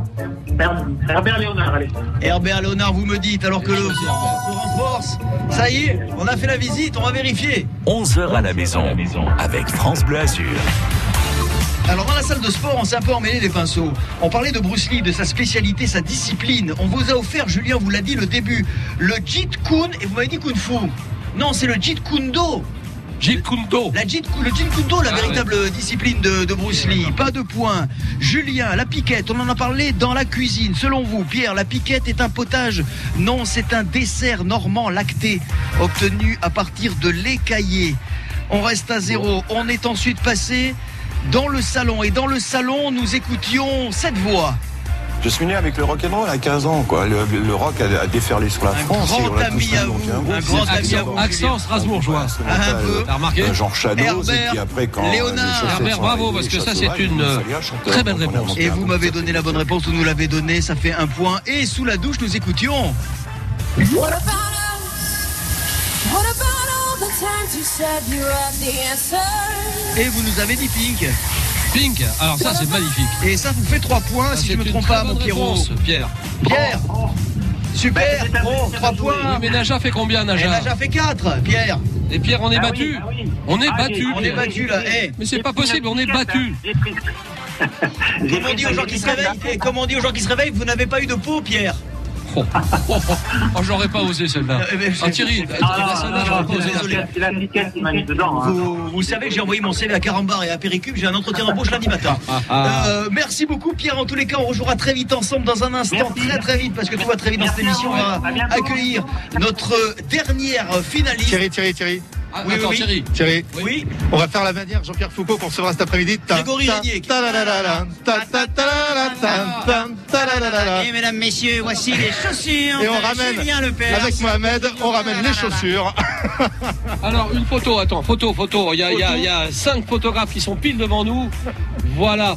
Her- Herbert Léonard, allez. Herbert Léonard, vous me dites, alors que le se renforce. Ça y est, on a fait la visite, on va vérifier. 11h à la maison avec France Bleu Azur. Alors dans la salle de sport, on s'est un peu emmêlé les pinceaux. On parlait de Bruce Lee, de sa spécialité, sa discipline. On vous a offert, Julien vous l'a dit le début, le Jeet Kune et vous m'avez dit Kung Fu. Non, c'est le Jeet Kune Do. Jeet. La Jeet, le Jeet Kune Do, la Ah véritable discipline de, de Bruce Lee. Pas de points. Julien, la piquette, on en a parlé dans la cuisine. Selon vous, Pierre, la piquette est un potage? Non, c'est un dessert normand lacté, obtenu à partir de lait caillé. On reste à zéro. On est ensuite passé dans le salon. Et dans le salon, nous écoutions cette voix. Je suis né avec le rock'n'roll à 15 ans. Quoi. Le, le rock a, a déferlé sur la Un France et grand on a ami à vous, un un grand ami à vous. Accent strasbourgeois. Un peu. T'as remarqué Un genre Herbert, et puis après, quand euh, Léonard. Herbert, bravo, parce que ça, c'est une, euh, un très belle réponse. Et un vous m'avez donné la bonne réponse, vous nous l'avez donné, ça fait un point. Et sous la douche, nous écoutions. What about us? What about all the times you said you had the answer? Et vous nous avez dit Pink. Pink. Alors ça, c'est magnifique. Et ça vous fait 3 points Ça, si je me une trompe pas, mon Pierrot. Pierre. Pierre Super Bah, Bon, 3 Oui, points mais Naja fait combien, Et Naja Naja fait 4, Pierre Et Pierre, on est Ah oui, battu. ah oui. On est Ah, battu. On est battu là, eh Mais c'est pas possible, on est battu. Comme on pris dit ça, aux gens j'ai qui pris se ça. réveillent, eh, comme on dit aux gens qui se réveillent, vous n'avez pas eu de peau, Pierre Oh, oh, oh, oh, j'aurais pas osé celle-là. Eh ben, Ah, Thierry, Ah, hein. vous, savez que j'ai envoyé mon CV à Carambar et à Péricube, j'ai un entretien d'embauche lundi matin. ah. Euh, merci beaucoup Pierre, en tous les cas on rejouera très vite ensemble dans un instant, Merci. très très vite parce que tout va très vite dans cette émission. On va accueillir notre dernière finaliste. Thierry, Thierry, Thierry. Ah, Oui, attends, oui. Thierry. Thierry, Oui, on va faire la manière Jean-Pierre Foucault qu'on recevra cet après-midi. Ta- Grégory ta- Régnier. ta- la- la- la- la- ta- ta- ta- la- la- ta- ta- ta- la- la- la- la. Et mesdames, messieurs, voici les chaussures Et on ramène, Julien Lepers. avec Mohamed, on ramène les chaussures. Alors, une photo, attends, photo, photo. Il y a, il y a- il y a cinq photographes qui sont pile devant nous. Voilà.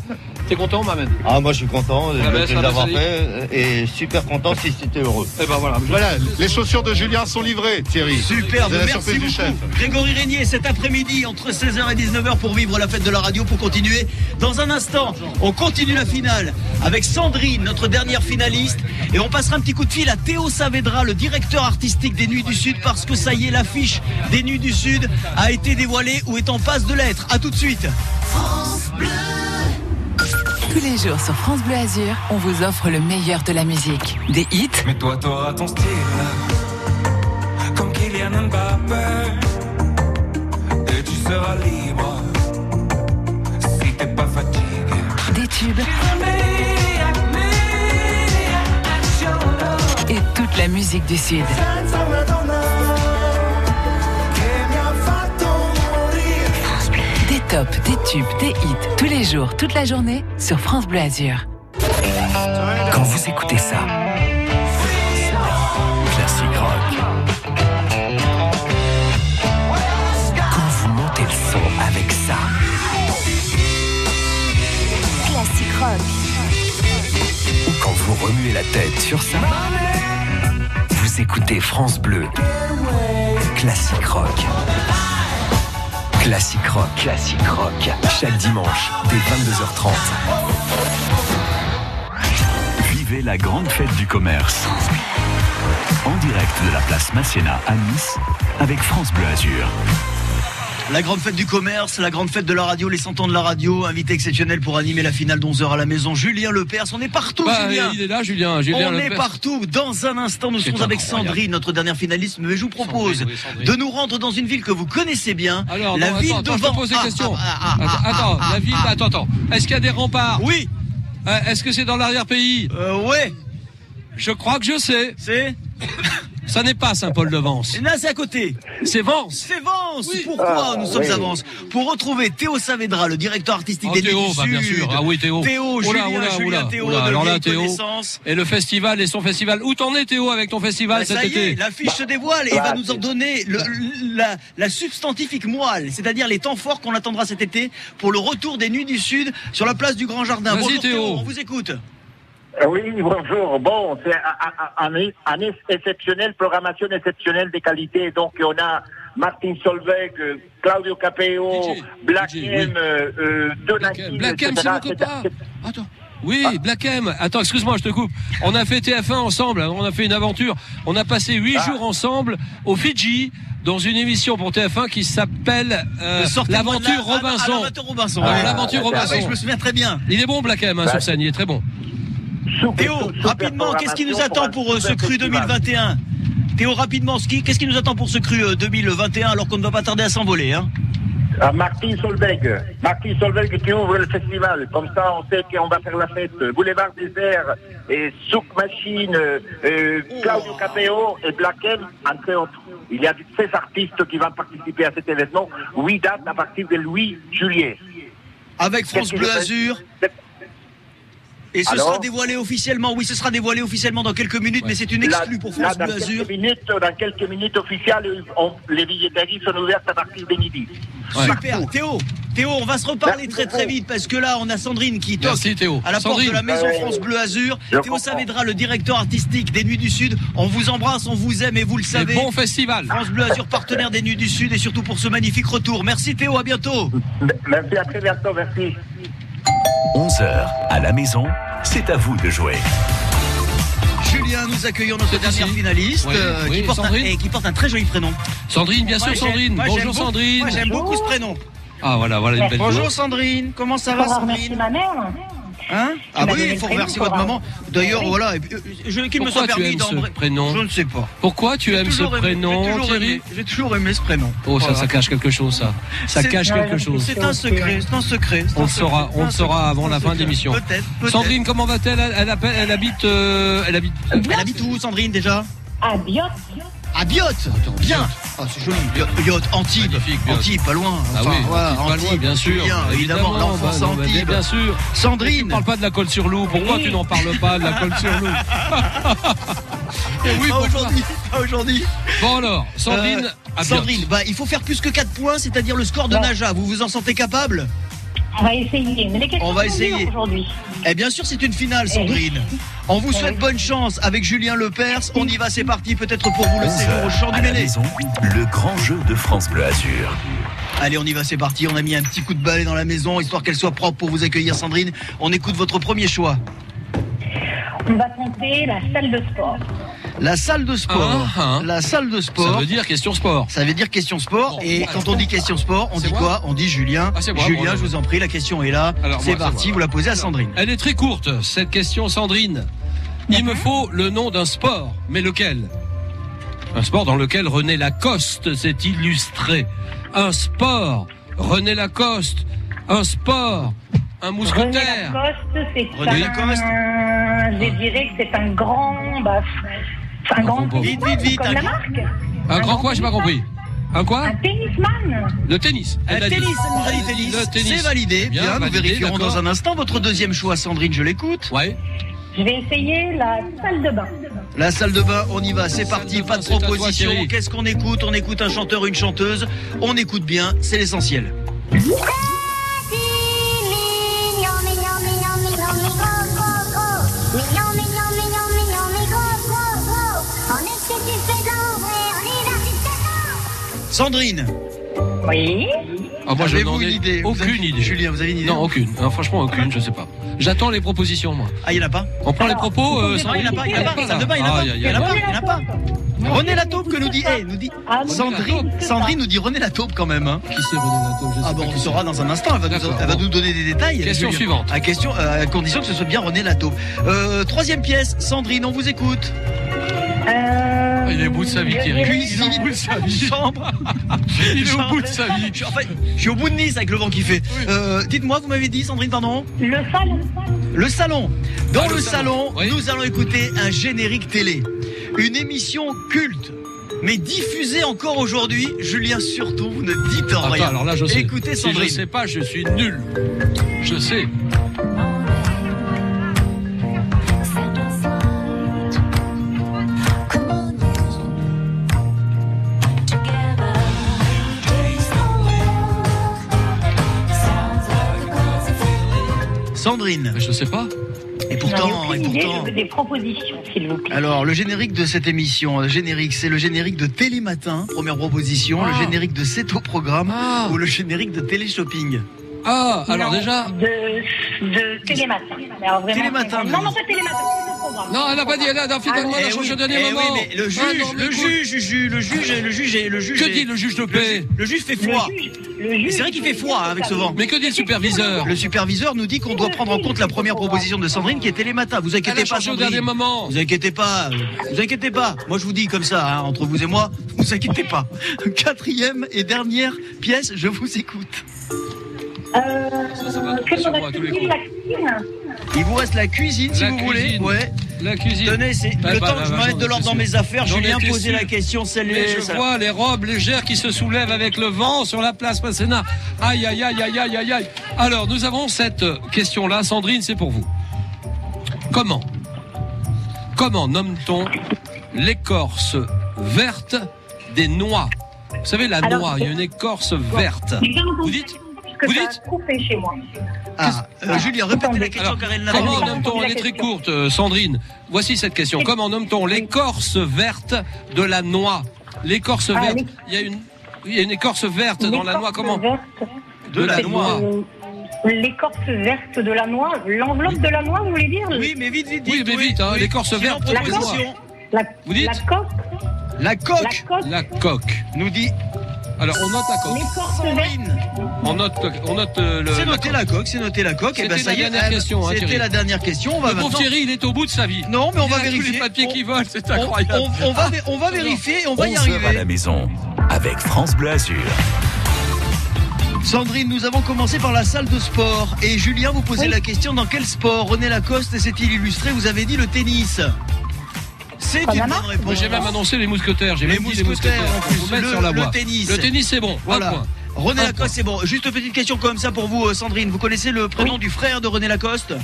T'es content, Mohamed? Ah, moi je suis content de, La de les avoir fait et super content si c'était heureux. Et ben voilà. Voilà, les chaussures de Julien sont livrées, Thierry. Superbe, merci du chef. beaucoup. Grégory Régnier, cet après-midi, entre 16h et 19h pour vivre la fête de la radio, pour continuer. Dans un instant, on continue la finale avec Sandrine, notre dernière finaliste. Et on passera un petit coup de fil à Théo Saavedra, le directeur artistique des Nuits du Sud, parce que ça y est, l'affiche des Nuits du Sud a été dévoilée ou est en passe de l'être. À tout de suite. Tous les jours sur France Bleu Azur, on vous offre le meilleur de la musique. Des hits, Mais toi, t'auras ton style. Comme Kylian Mbappé. Et tu seras libre. Si t'es pas fatigué. des tubes et toute la musique du Sud. Des tubes, des hits, tous les jours, toute la journée sur France Bleu Azur. Quand vous écoutez ça, classique rock. Quand vous montez le son avec ça, Classique rock. ou quand vous remuez la tête sur ça, vous écoutez France Bleu. Classique rock. Classique rock. Classique rock. Chaque dimanche, dès 22h30. Vivez la grande fête du commerce. En direct de la place Masséna à Nice avec France Bleu Azur. La grande fête du commerce, la grande fête de la radio, les 100 ans de la radio, invité exceptionnel pour animer la finale d'11h à la maison, Julien Lepers. On est partout, Bah, Julien. il est là, Julien. Julien On est partout. Dans un instant, nous serons avec. Sandrine, notre dernière finaliste. Mais je vous propose Sandrine, oui, Sandrine. de nous rendre dans une ville que vous connaissez bien. Alors, la non, ville attends, attends, je devant. te pose des Ah, questions. ah, ah, Attends, attends, la ville, attends, attends. Est-ce qu'il y a des remparts? Oui. Euh, Est-ce que c'est dans l'arrière-pays? Euh, ouais. Je crois que je sais. C'est? Ça n'est pas Saint-Paul-de-Vence. Là, c'est à côté. C'est Vence. C'est Vence. Pourquoi Ah, nous sommes oui. à Vence Pour retrouver Théo Saavedra, le directeur artistique Oh, des Théo, Nuits du bah, bien sûr. Ah oui, Théo. Théo, Oula, Julien, oula, Julien, oula, Théo, oula. de Alors là, Théo. Et le festival et son festival. Où t'en es, Théo, avec ton festival Bah, cet ça y été est, l'affiche se dévoile et il va nous en donner le- la, la substantifique moelle, c'est-à-dire les temps forts qu'on attendra cet été pour le retour des Nuits du Sud sur la place du Grand Jardin. Vas-y, Bonjour Théo. on vous écoute. Euh, Oui, bonjour. Bon, c'est un- un- un année exceptionnelle, programmation exceptionnelle des qualités. Donc, on a Martin Solveig, euh, Claudio Capeo, Black M, euh, euh, Donati, Black M, c'est mon copain. Attends. Oui, Black M. Attends, excuse-moi, je te coupe. On a fait TF1 ensemble, hein, on a fait une aventure. On a passé huit Ah. jours ensemble au Fidji dans une émission pour TF1 qui s'appelle euh, l'aventure Ah, Robinson. ah, l'aventure Robinson. Ah, l'aventure Ah, oui, Robinson. je me souviens très bien. Il est bon Black M hein, sur scène, il est très bon. Théo, rapidement, qu'est-ce qui nous attend pour euh, ce cru 2021 Théo, rapidement, qu'est-ce qui nous attend pour ce cru euh, 2021 alors qu'on ne va pas tarder à s'envoler hein Ah, Martin Solveig, Martin Solveig qui ouvre le festival. Comme ça, on sait qu'on va faire la fête. Boulevard Désert et Souk Machine, euh, Claudio Capeo et Black M, entre autres. Il y a 16 artistes qui vont participer à cet événement. 8 dates à partir de 8 juillet. Avec France Bleu Azur. Et ce Alors sera dévoilé officiellement, oui, ce sera dévoilé officiellement dans quelques minutes, mais c'est une Là- exclue pour France Bleu Azur. quelques minutes, dans quelques minutes officielles, on- les billetteries sont ouvertes à partir de midi. Super, Théo, Théo, on va se reparler très très vite parce que là on a Sandrine qui toque Merci, Théo. à la porte de la maison Ouais. France Bleu Azur. Théo Saavedra, le directeur artistique des Nuits du Sud. On vous embrasse, on vous aime et vous le savez. bon festival. France Bleu Azur, partenaire des Nuits du Sud et surtout pour ce magnifique retour. Merci Théo, à bientôt. Merci, à très bientôt, merci. 11h à la maison, c'est à vous de jouer. Julien, nous accueillons notre dernière finaliste Oui, euh, oui, qui, porte un, Sandrine. et qui porte un très joli prénom. Sandrine, bien sûr, Moi, Sandrine. moi, Bonjour, beaucoup- Sandrine. Moi j'aime beaucoup ce prénom. Ah, voilà, voilà une belle Bonjour. Sandrine, comment ça va Sandrine ma mère. Hein Ah oui, il faut remercier votre maman. D'ailleurs, Oui. voilà, et puis, euh, je- qu'il me Pourquoi soit tu permis aimes ce d'embrasser. prénom Je ne sais pas. Pourquoi tu J'ai aimes ce aimé- prénom, j'ai toujours Thierry aimé- J'ai toujours aimé ce prénom. Oh, ça, Voilà. ça cache quelque chose, ça. Ça C'est- cache quelque chose. C'est un secret, c'est un secret. c'est On le saura, on saura secret, avant la fin de l'émission. Peut-être, peut-être. Sandrine, comment va-t-elle? Elle, elle appelle- elle habite, euh, elle habite. Elle habite où, Sandrine, déjà? À Biot. À Biote Bien Ah, c'est joli. Biote, Antibes. Antibes, pas loin. Ah Enfin, oui, voilà, Antibes, pas loin, bien sûr. Julien, évidemment, l'enfance bah, Antibes. Bien sûr. Sandrine. Tu parles pas de la colle sur loup. Pourquoi tu n'en parles pas de la colle sur loup oui, aujourd'hui, pas aujourd'hui. Bon alors, Sandrine, Euh. Sandrine, bah, il faut faire plus que 4 points, c'est-à-dire le score de Naja. Vous vous en sentez capable? On va essayer. Mais les questions On va essayer. aujourd'hui. Eh bien sûr, c'est une finale, Sandrine. On vous souhaite bonne chance avec Julien Lepers. On y va, c'est parti. Peut-être pour vous le 11 séjour au champ du maison, le grand jeu de France Bleu Azur. Allez, on y va, c'est parti. On a mis un petit coup de balai dans la maison, histoire qu'elle soit propre pour vous accueillir, Sandrine. On écoute votre premier choix. On va tenter la salle de sport. La salle de sport. Ah, La salle de sport. Ça veut dire question sport. Ça veut dire question sport. et quand on dit question sport, on dit moi quoi? On dit Julien. Ah, moi, Julien, bon, je vous en prie, la question est là. C'est parti, vous la posez à Sandrine. Elle est très courte, cette question, Sandrine. Il me faut le nom d'un sport, mais lequel? Un sport dans lequel René Lacoste s'est illustré. Un sport, René Lacoste. Un sport, un René mousquetaire. Lacoste, c'est René un... Je dirais que c'est un grand... Bah, un grand... Vite, vite, vite, Comme un la grand- marque. Un grand quoi, j'ai pas compris. Un quoi Un tennisman. Le tennis. Elle tennis, dit. Le tennis. C'est validé. Bien, nous validé, vérifierons dans un instant votre deuxième choix, Sandrine. Je l'écoute. Ouais. Je vais essayer la salle de bain. La salle de bain, on y va, c'est parti, pas de proposition. Qu'est-ce qu'on écoute? On écoute un chanteur, une chanteuse. On écoute bien, c'est l'essentiel. Sandrine. Oui. Ah, moi, je Avez-vous n'en ai idée? Vous aucune avez- idée. Julien, vous avez une idée? Non, aucune. Non, franchement, aucune, je sais pas. J'attends les propositions, moi. Ah, il n'y en a pas? On prend les Alors, propos, vous euh, Sandrine il n'y en a pas, il n'y en a pas. Il n'y en a pas. Il n'y en a pas, il n'y en a pas. René Lataupe que nous dit, eh, nous dit, Ah. Sandrine, Sandrine nous dit René Lataupe quand même. Hein. Qui c'est René Lataupe Ah pas bon, on le saura dans un instant. Elle va, nous, elle va bon. nous donner des détails. Question Julien. suivante. À, question, euh, à condition que ce soit bien René Lataupe. Euh, troisième pièce, Sandrine, on vous écoute. Il est au bout de sa vie, Thierry. Cuisine, Il est au bout de sa vie. chambre. Il est au bout de sa vie. Je suis, enfin, je suis au bout de Nice avec le vent qui fait. Euh, Dites-moi, vous m'avez dit, Sandrine, pardon Le salon. Le salon. Dans Ah, le, le salon, salon, oui. nous allons écouter un générique télé. Une émission culte. Mais diffusée encore aujourd'hui, Julien, surtout, vous ne dites Attends, rien. alors là, je sais. Écoutez Si Sandrine. je sais pas, je suis nul. Je sais. Sandrine. Je sais pas. Et pourtant, et idée, pourtant. je veux des propositions, s'il vous plaît. Alors, le générique de cette émission, le générique, c'est le générique de Télématin, première proposition, le Ah. générique de C'est au programme Ah. ou le générique de Téléshopping. Ah, alors Non, déjà. De, de Télématin. Mais alors vraiment, Télématin, Non, non, pas Télématin, c'est le programme. Non, elle a pas dit, elle a dans finalement, Eh elle a changé au dernier eh moment. oui, mais le juge, Ah non, mais le juge, le juge, le juge, le juge. Que dit le juge de le, paix ju- le juge fait froid. C'est vrai qu'il fait froid hein, avec ce vent. Mais que dit le superviseur Le superviseur nous dit qu'on doit prendre en compte la première proposition de Sandrine qui est Télématin. Vous inquiétez pas, changé au Sandrine. dernier moment. Vous inquiétez pas, vous inquiétez pas. Moi je vous dis comme ça, hein, entre vous et moi, vous inquiétez pas. Quatrième et dernière pièce, je vous écoute. Euh, ça va que sur me moi, tous les reste-t-il, coups. la cuisine? Il vous reste la cuisine si La vous cuisine. voulez. Ouais. La cuisine. Tenez, c'est Bah, le bah, temps bah, que je bah, me mette de l'ordre dans mes affaires. J'en Julien posait la question, celle Mais je ça- vois les robes légères qui se soulèvent avec le vent sur la place Masséna. Aïe, aïe, aïe, aïe, aïe, aïe, aïe. Alors, nous avons cette question-là. Sandrine, c'est pour vous. Comment Comment nomme-t-on l'écorce verte des noix? Vous savez, la Alors, noix, il y a une écorce verte. Vous dites que Vous ça dites a coupé chez moi. Ah, euh, Julien, répétez la question Alors, car elle n'a comment pas nomme-t-on, elle est très courte, euh, Sandrine. Voici cette question. Comment nomme-t-on l'écorce verte de la noix L'écorce Ah, verte. Il y a une, il y a une écorce verte dans la noix. Comment verte, De la noix. euh, L'écorce verte de la noix, l'enveloppe de la noix, vous voulez dire Oui, mais vite, vite, Oui, mais vite, hein, l'écorce Sinon, verte. La proposition. La, Vous dites la coque, La la coque coque, La coque. nous dit Alors, on note la coque. l'écorce verte. Sandrine. On note, on note euh, le. C'est noté la coque, c'est noté la coque. Et C'était ben ça la y est, dernière elle- question, hein, C'était la dernière question. On va Le pauvre maintenant. Thierry, il est au bout de sa vie. Non, mais on Il va a tous vérifier. les papiers qui On- volent, c'est on- incroyable. On, on va, vé- on va vérifier, et on va y 11 heures à arriver. la maison avec France Bleu Azur. Sandrine, nous avons commencé par la salle de sport. Et Julien, vous posez Oui. la question dans quel sport René Lacoste s'est-il illustré Vous avez dit le tennis. C'est une bonne réponse. Moi, J'ai même annoncé les mousquetaires. J'ai Les même dit les mousquetaires, mousquetaires. en plus. Le- sur la le tennis. Le tennis, c'est bon. Voilà. René Un Lacoste, c'est bon. Juste une petite question comme ça pour vous, euh, Sandrine. Vous connaissez le prénom du frère de René Lacoste?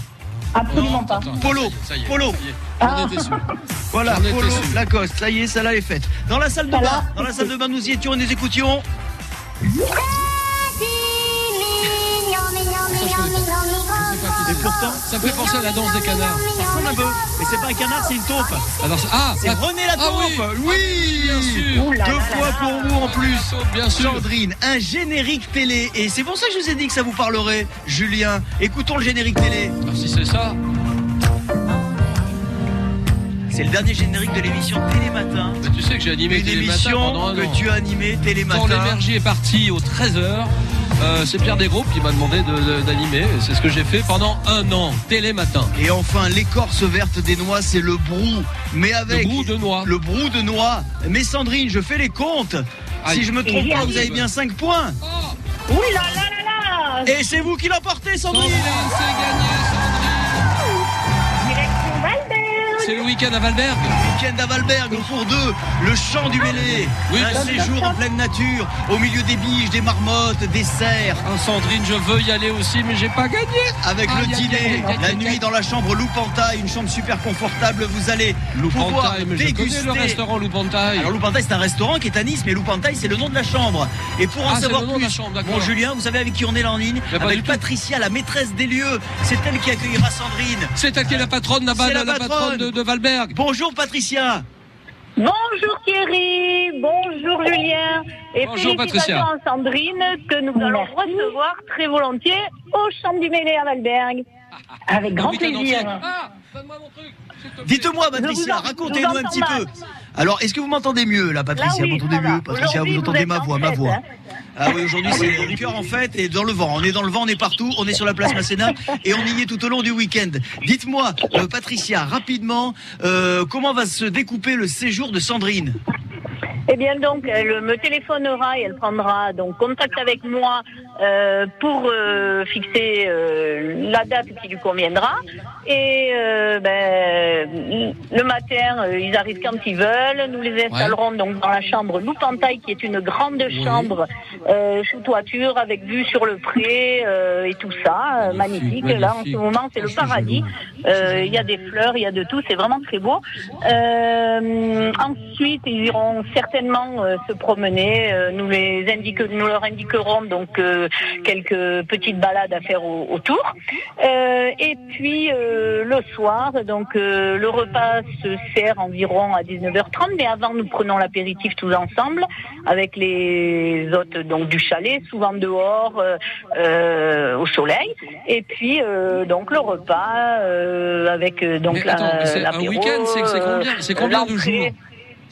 Absolument pas. Attends, Polo. ça y est, Polo. ça y est. Voilà, Polo. Lacoste. Ça y est, ça là est faite. Dans la salle de bain, dans la salle de bain, nous y étions et nous écoutions. pourtant. Ça me fait penser à la danse des canards. Ça ressemble un peu. Mais c'est pas un canard, c'est une taupe. Alors, c'est- ah, C'est la- René la Ah taupe. oui. oui, bien sûr. Là Deux là fois là pour vous en plus. Bien sûr. Sandrine, un générique télé. Et c'est pour ça que je vous ai dit que ça vous parlerait, Julien. Écoutons le générique télé. Ah, si c'est ça. C'est le dernier générique de l'émission Télématin. Mais tu sais que j'ai animé Une Télématin pendant un émission que an. tu as animée Quand Télématin. l'énergie est partie aux 13h, c'est Pierre Desgroupes qui m'a demandé de- de- d'animer. C'est ce que j'ai fait pendant un an, Télématin. Et enfin, l'écorce verte des noix, c'est le brou. Mais avec Le brou de noix. le brou de noix. Mais Sandrine, je fais les comptes. Aïe. Si je me trompe Et pas, oui. vous avez bien 5 points. Ouh là là là là Et c'est vous qui l'emportez, Sandrine. Sandrine, c'est gagné, C'est le week-end à Valberg. Week-end à Valberg, au cours 2, le chant du mêlé. Oui, un séjour en pleine nature, au milieu des biches, des marmottes, des cerfs. Ah, Sandrine, je veux y aller aussi, mais j'ai pas gagné. Avec Aïe, le dîner, la nuit dans la chambre Loupantaille, une chambre super confortable. Vous allez pouvoir Loupantaille, mais je déguster. le restaurant Loupantaille. Alors Loupantaille, c'est un restaurant qui est à Nice, mais Loupantaille, c'est le nom de la chambre. Et pour en Ah, savoir le nom de plus, la chambre, bon Julien, vous savez avec qui on est là en ligne? Pas Avec. Patricia, la maîtresse des lieux. C'est elle qui accueillera Sandrine. C'est elle qui est la patronne la, la patronne. de, de Valberg. Bonjour Patricia. Bonjour Thierry, bonjour Julien et Bonjour, félicitations Patricia. à Sandrine que nous allons recevoir très volontiers au Champ du Mêlé à Valberg. Avec grand plaisir. Ah, donne-moi mon truc. Dites-moi Patricia, racontez-nous un petit peu. Alors, est-ce que vous m'entendez mieux là, Patricia? Là, oui, Vous m'entendez mieux? Patricia, vous entendez vous ma voix, en ma voix. hein. Ah oui, aujourd'hui c'est le cœur en fait et dans le vent. On est dans le vent, on est partout, on est sur la place Masséna et on y est tout au long du week-end. Dites-moi, euh, Patricia, rapidement, euh, comment va se découper le séjour de Sandrine? Eh bien donc, elle me téléphonera et elle prendra donc contact avec moi euh, pour euh, fixer euh, la date qui lui conviendra. Et euh, ben, le matin, euh, ils arrivent quand ils veulent. Nous les installerons donc dans la chambre Loupentaille, qui est une grande chambre euh, sous toiture avec vue sur le pré euh, et tout ça, magnifique. Là, en ce moment, c'est le paradis. Euh, Il y a des fleurs, il y a de tout. C'est vraiment très beau. Euh, ensuite, ils iront certainement se promener. Euh, nous les indique, nous leur indiquerons donc euh, quelques petites balades à faire au- autour. Euh, et puis euh, le soir, donc euh, le repas se sert environ à 19h30, mais avant nous prenons l'apéritif tous ensemble avec les hôtes donc du chalet, souvent dehors au soleil. Et puis donc le repas avec donc un week-end, c'est combien, c'est combien de jours?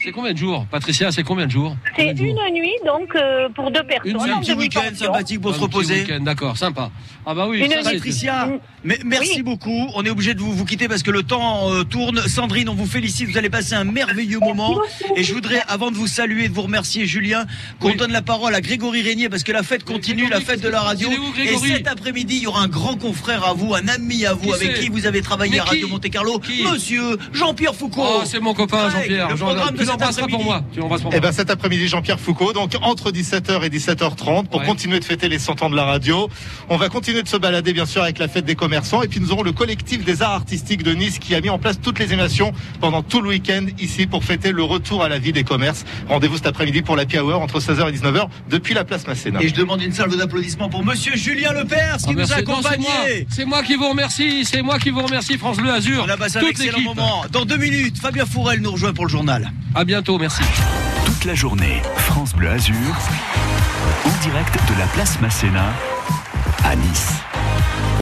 C'est combien de jours Patricia, c'est combien de jours C'est une nuit donc euh, pour deux personnes. Une un petit week-end sympathique pour Un se petit reposer. week-end, D'accord, sympa. Ah bah oui, Une ça, c'est- Patricia, mais merci beaucoup. On est obligé de vous, vous quitter parce que le temps euh, tourne. Sandrine, on vous félicite. Vous allez passer un merveilleux moment. Et je voudrais, avant de vous saluer, de vous remercier, Julien, qu'on donne la parole à Grégory Régnier parce que la fête continue, la fête de la radio. où, Et cet après-midi, il y aura un grand confrère à vous, un ami à vous, Qui avec qui vous avez travaillé Mais à Radio Monte Carlo, Monsieur Jean-Pierre Foucault. Oh, c'est mon copain Jean-Pierre. le Jean- programme de Tu cet l'embrasseras pour après-midi. moi. Tu pour Eh moi. ben cet après-midi, Jean-Pierre Foucault, donc entre 17h et 17h30 pour Ouais. continuer de fêter les 100 ans de la radio. On va continuer de se balader bien sûr avec la fête des commerçants et puis nous aurons le collectif des arts artistiques de Nice qui a mis en place toutes les émissions pendant tout le week-end ici pour fêter le retour à la vie des commerces. Rendez-vous cet après-midi pour la Hour entre 16h et 19h depuis la place Masséna. Et je demande une salve d'applaudissements pour Monsieur Julien Lepers qui Ah, nous a c'est accompagnés. moi. C'est moi qui vous remercie. C'est moi qui vous remercie, France Bleu Azur. On a passé un Toute excellent l'équipe. moment. Dans deux minutes, Fabien Fourel nous rejoint pour le journal. À bientôt, merci. Toute la journée, France Bleu Azur, en direct de la place Masséna à Nice.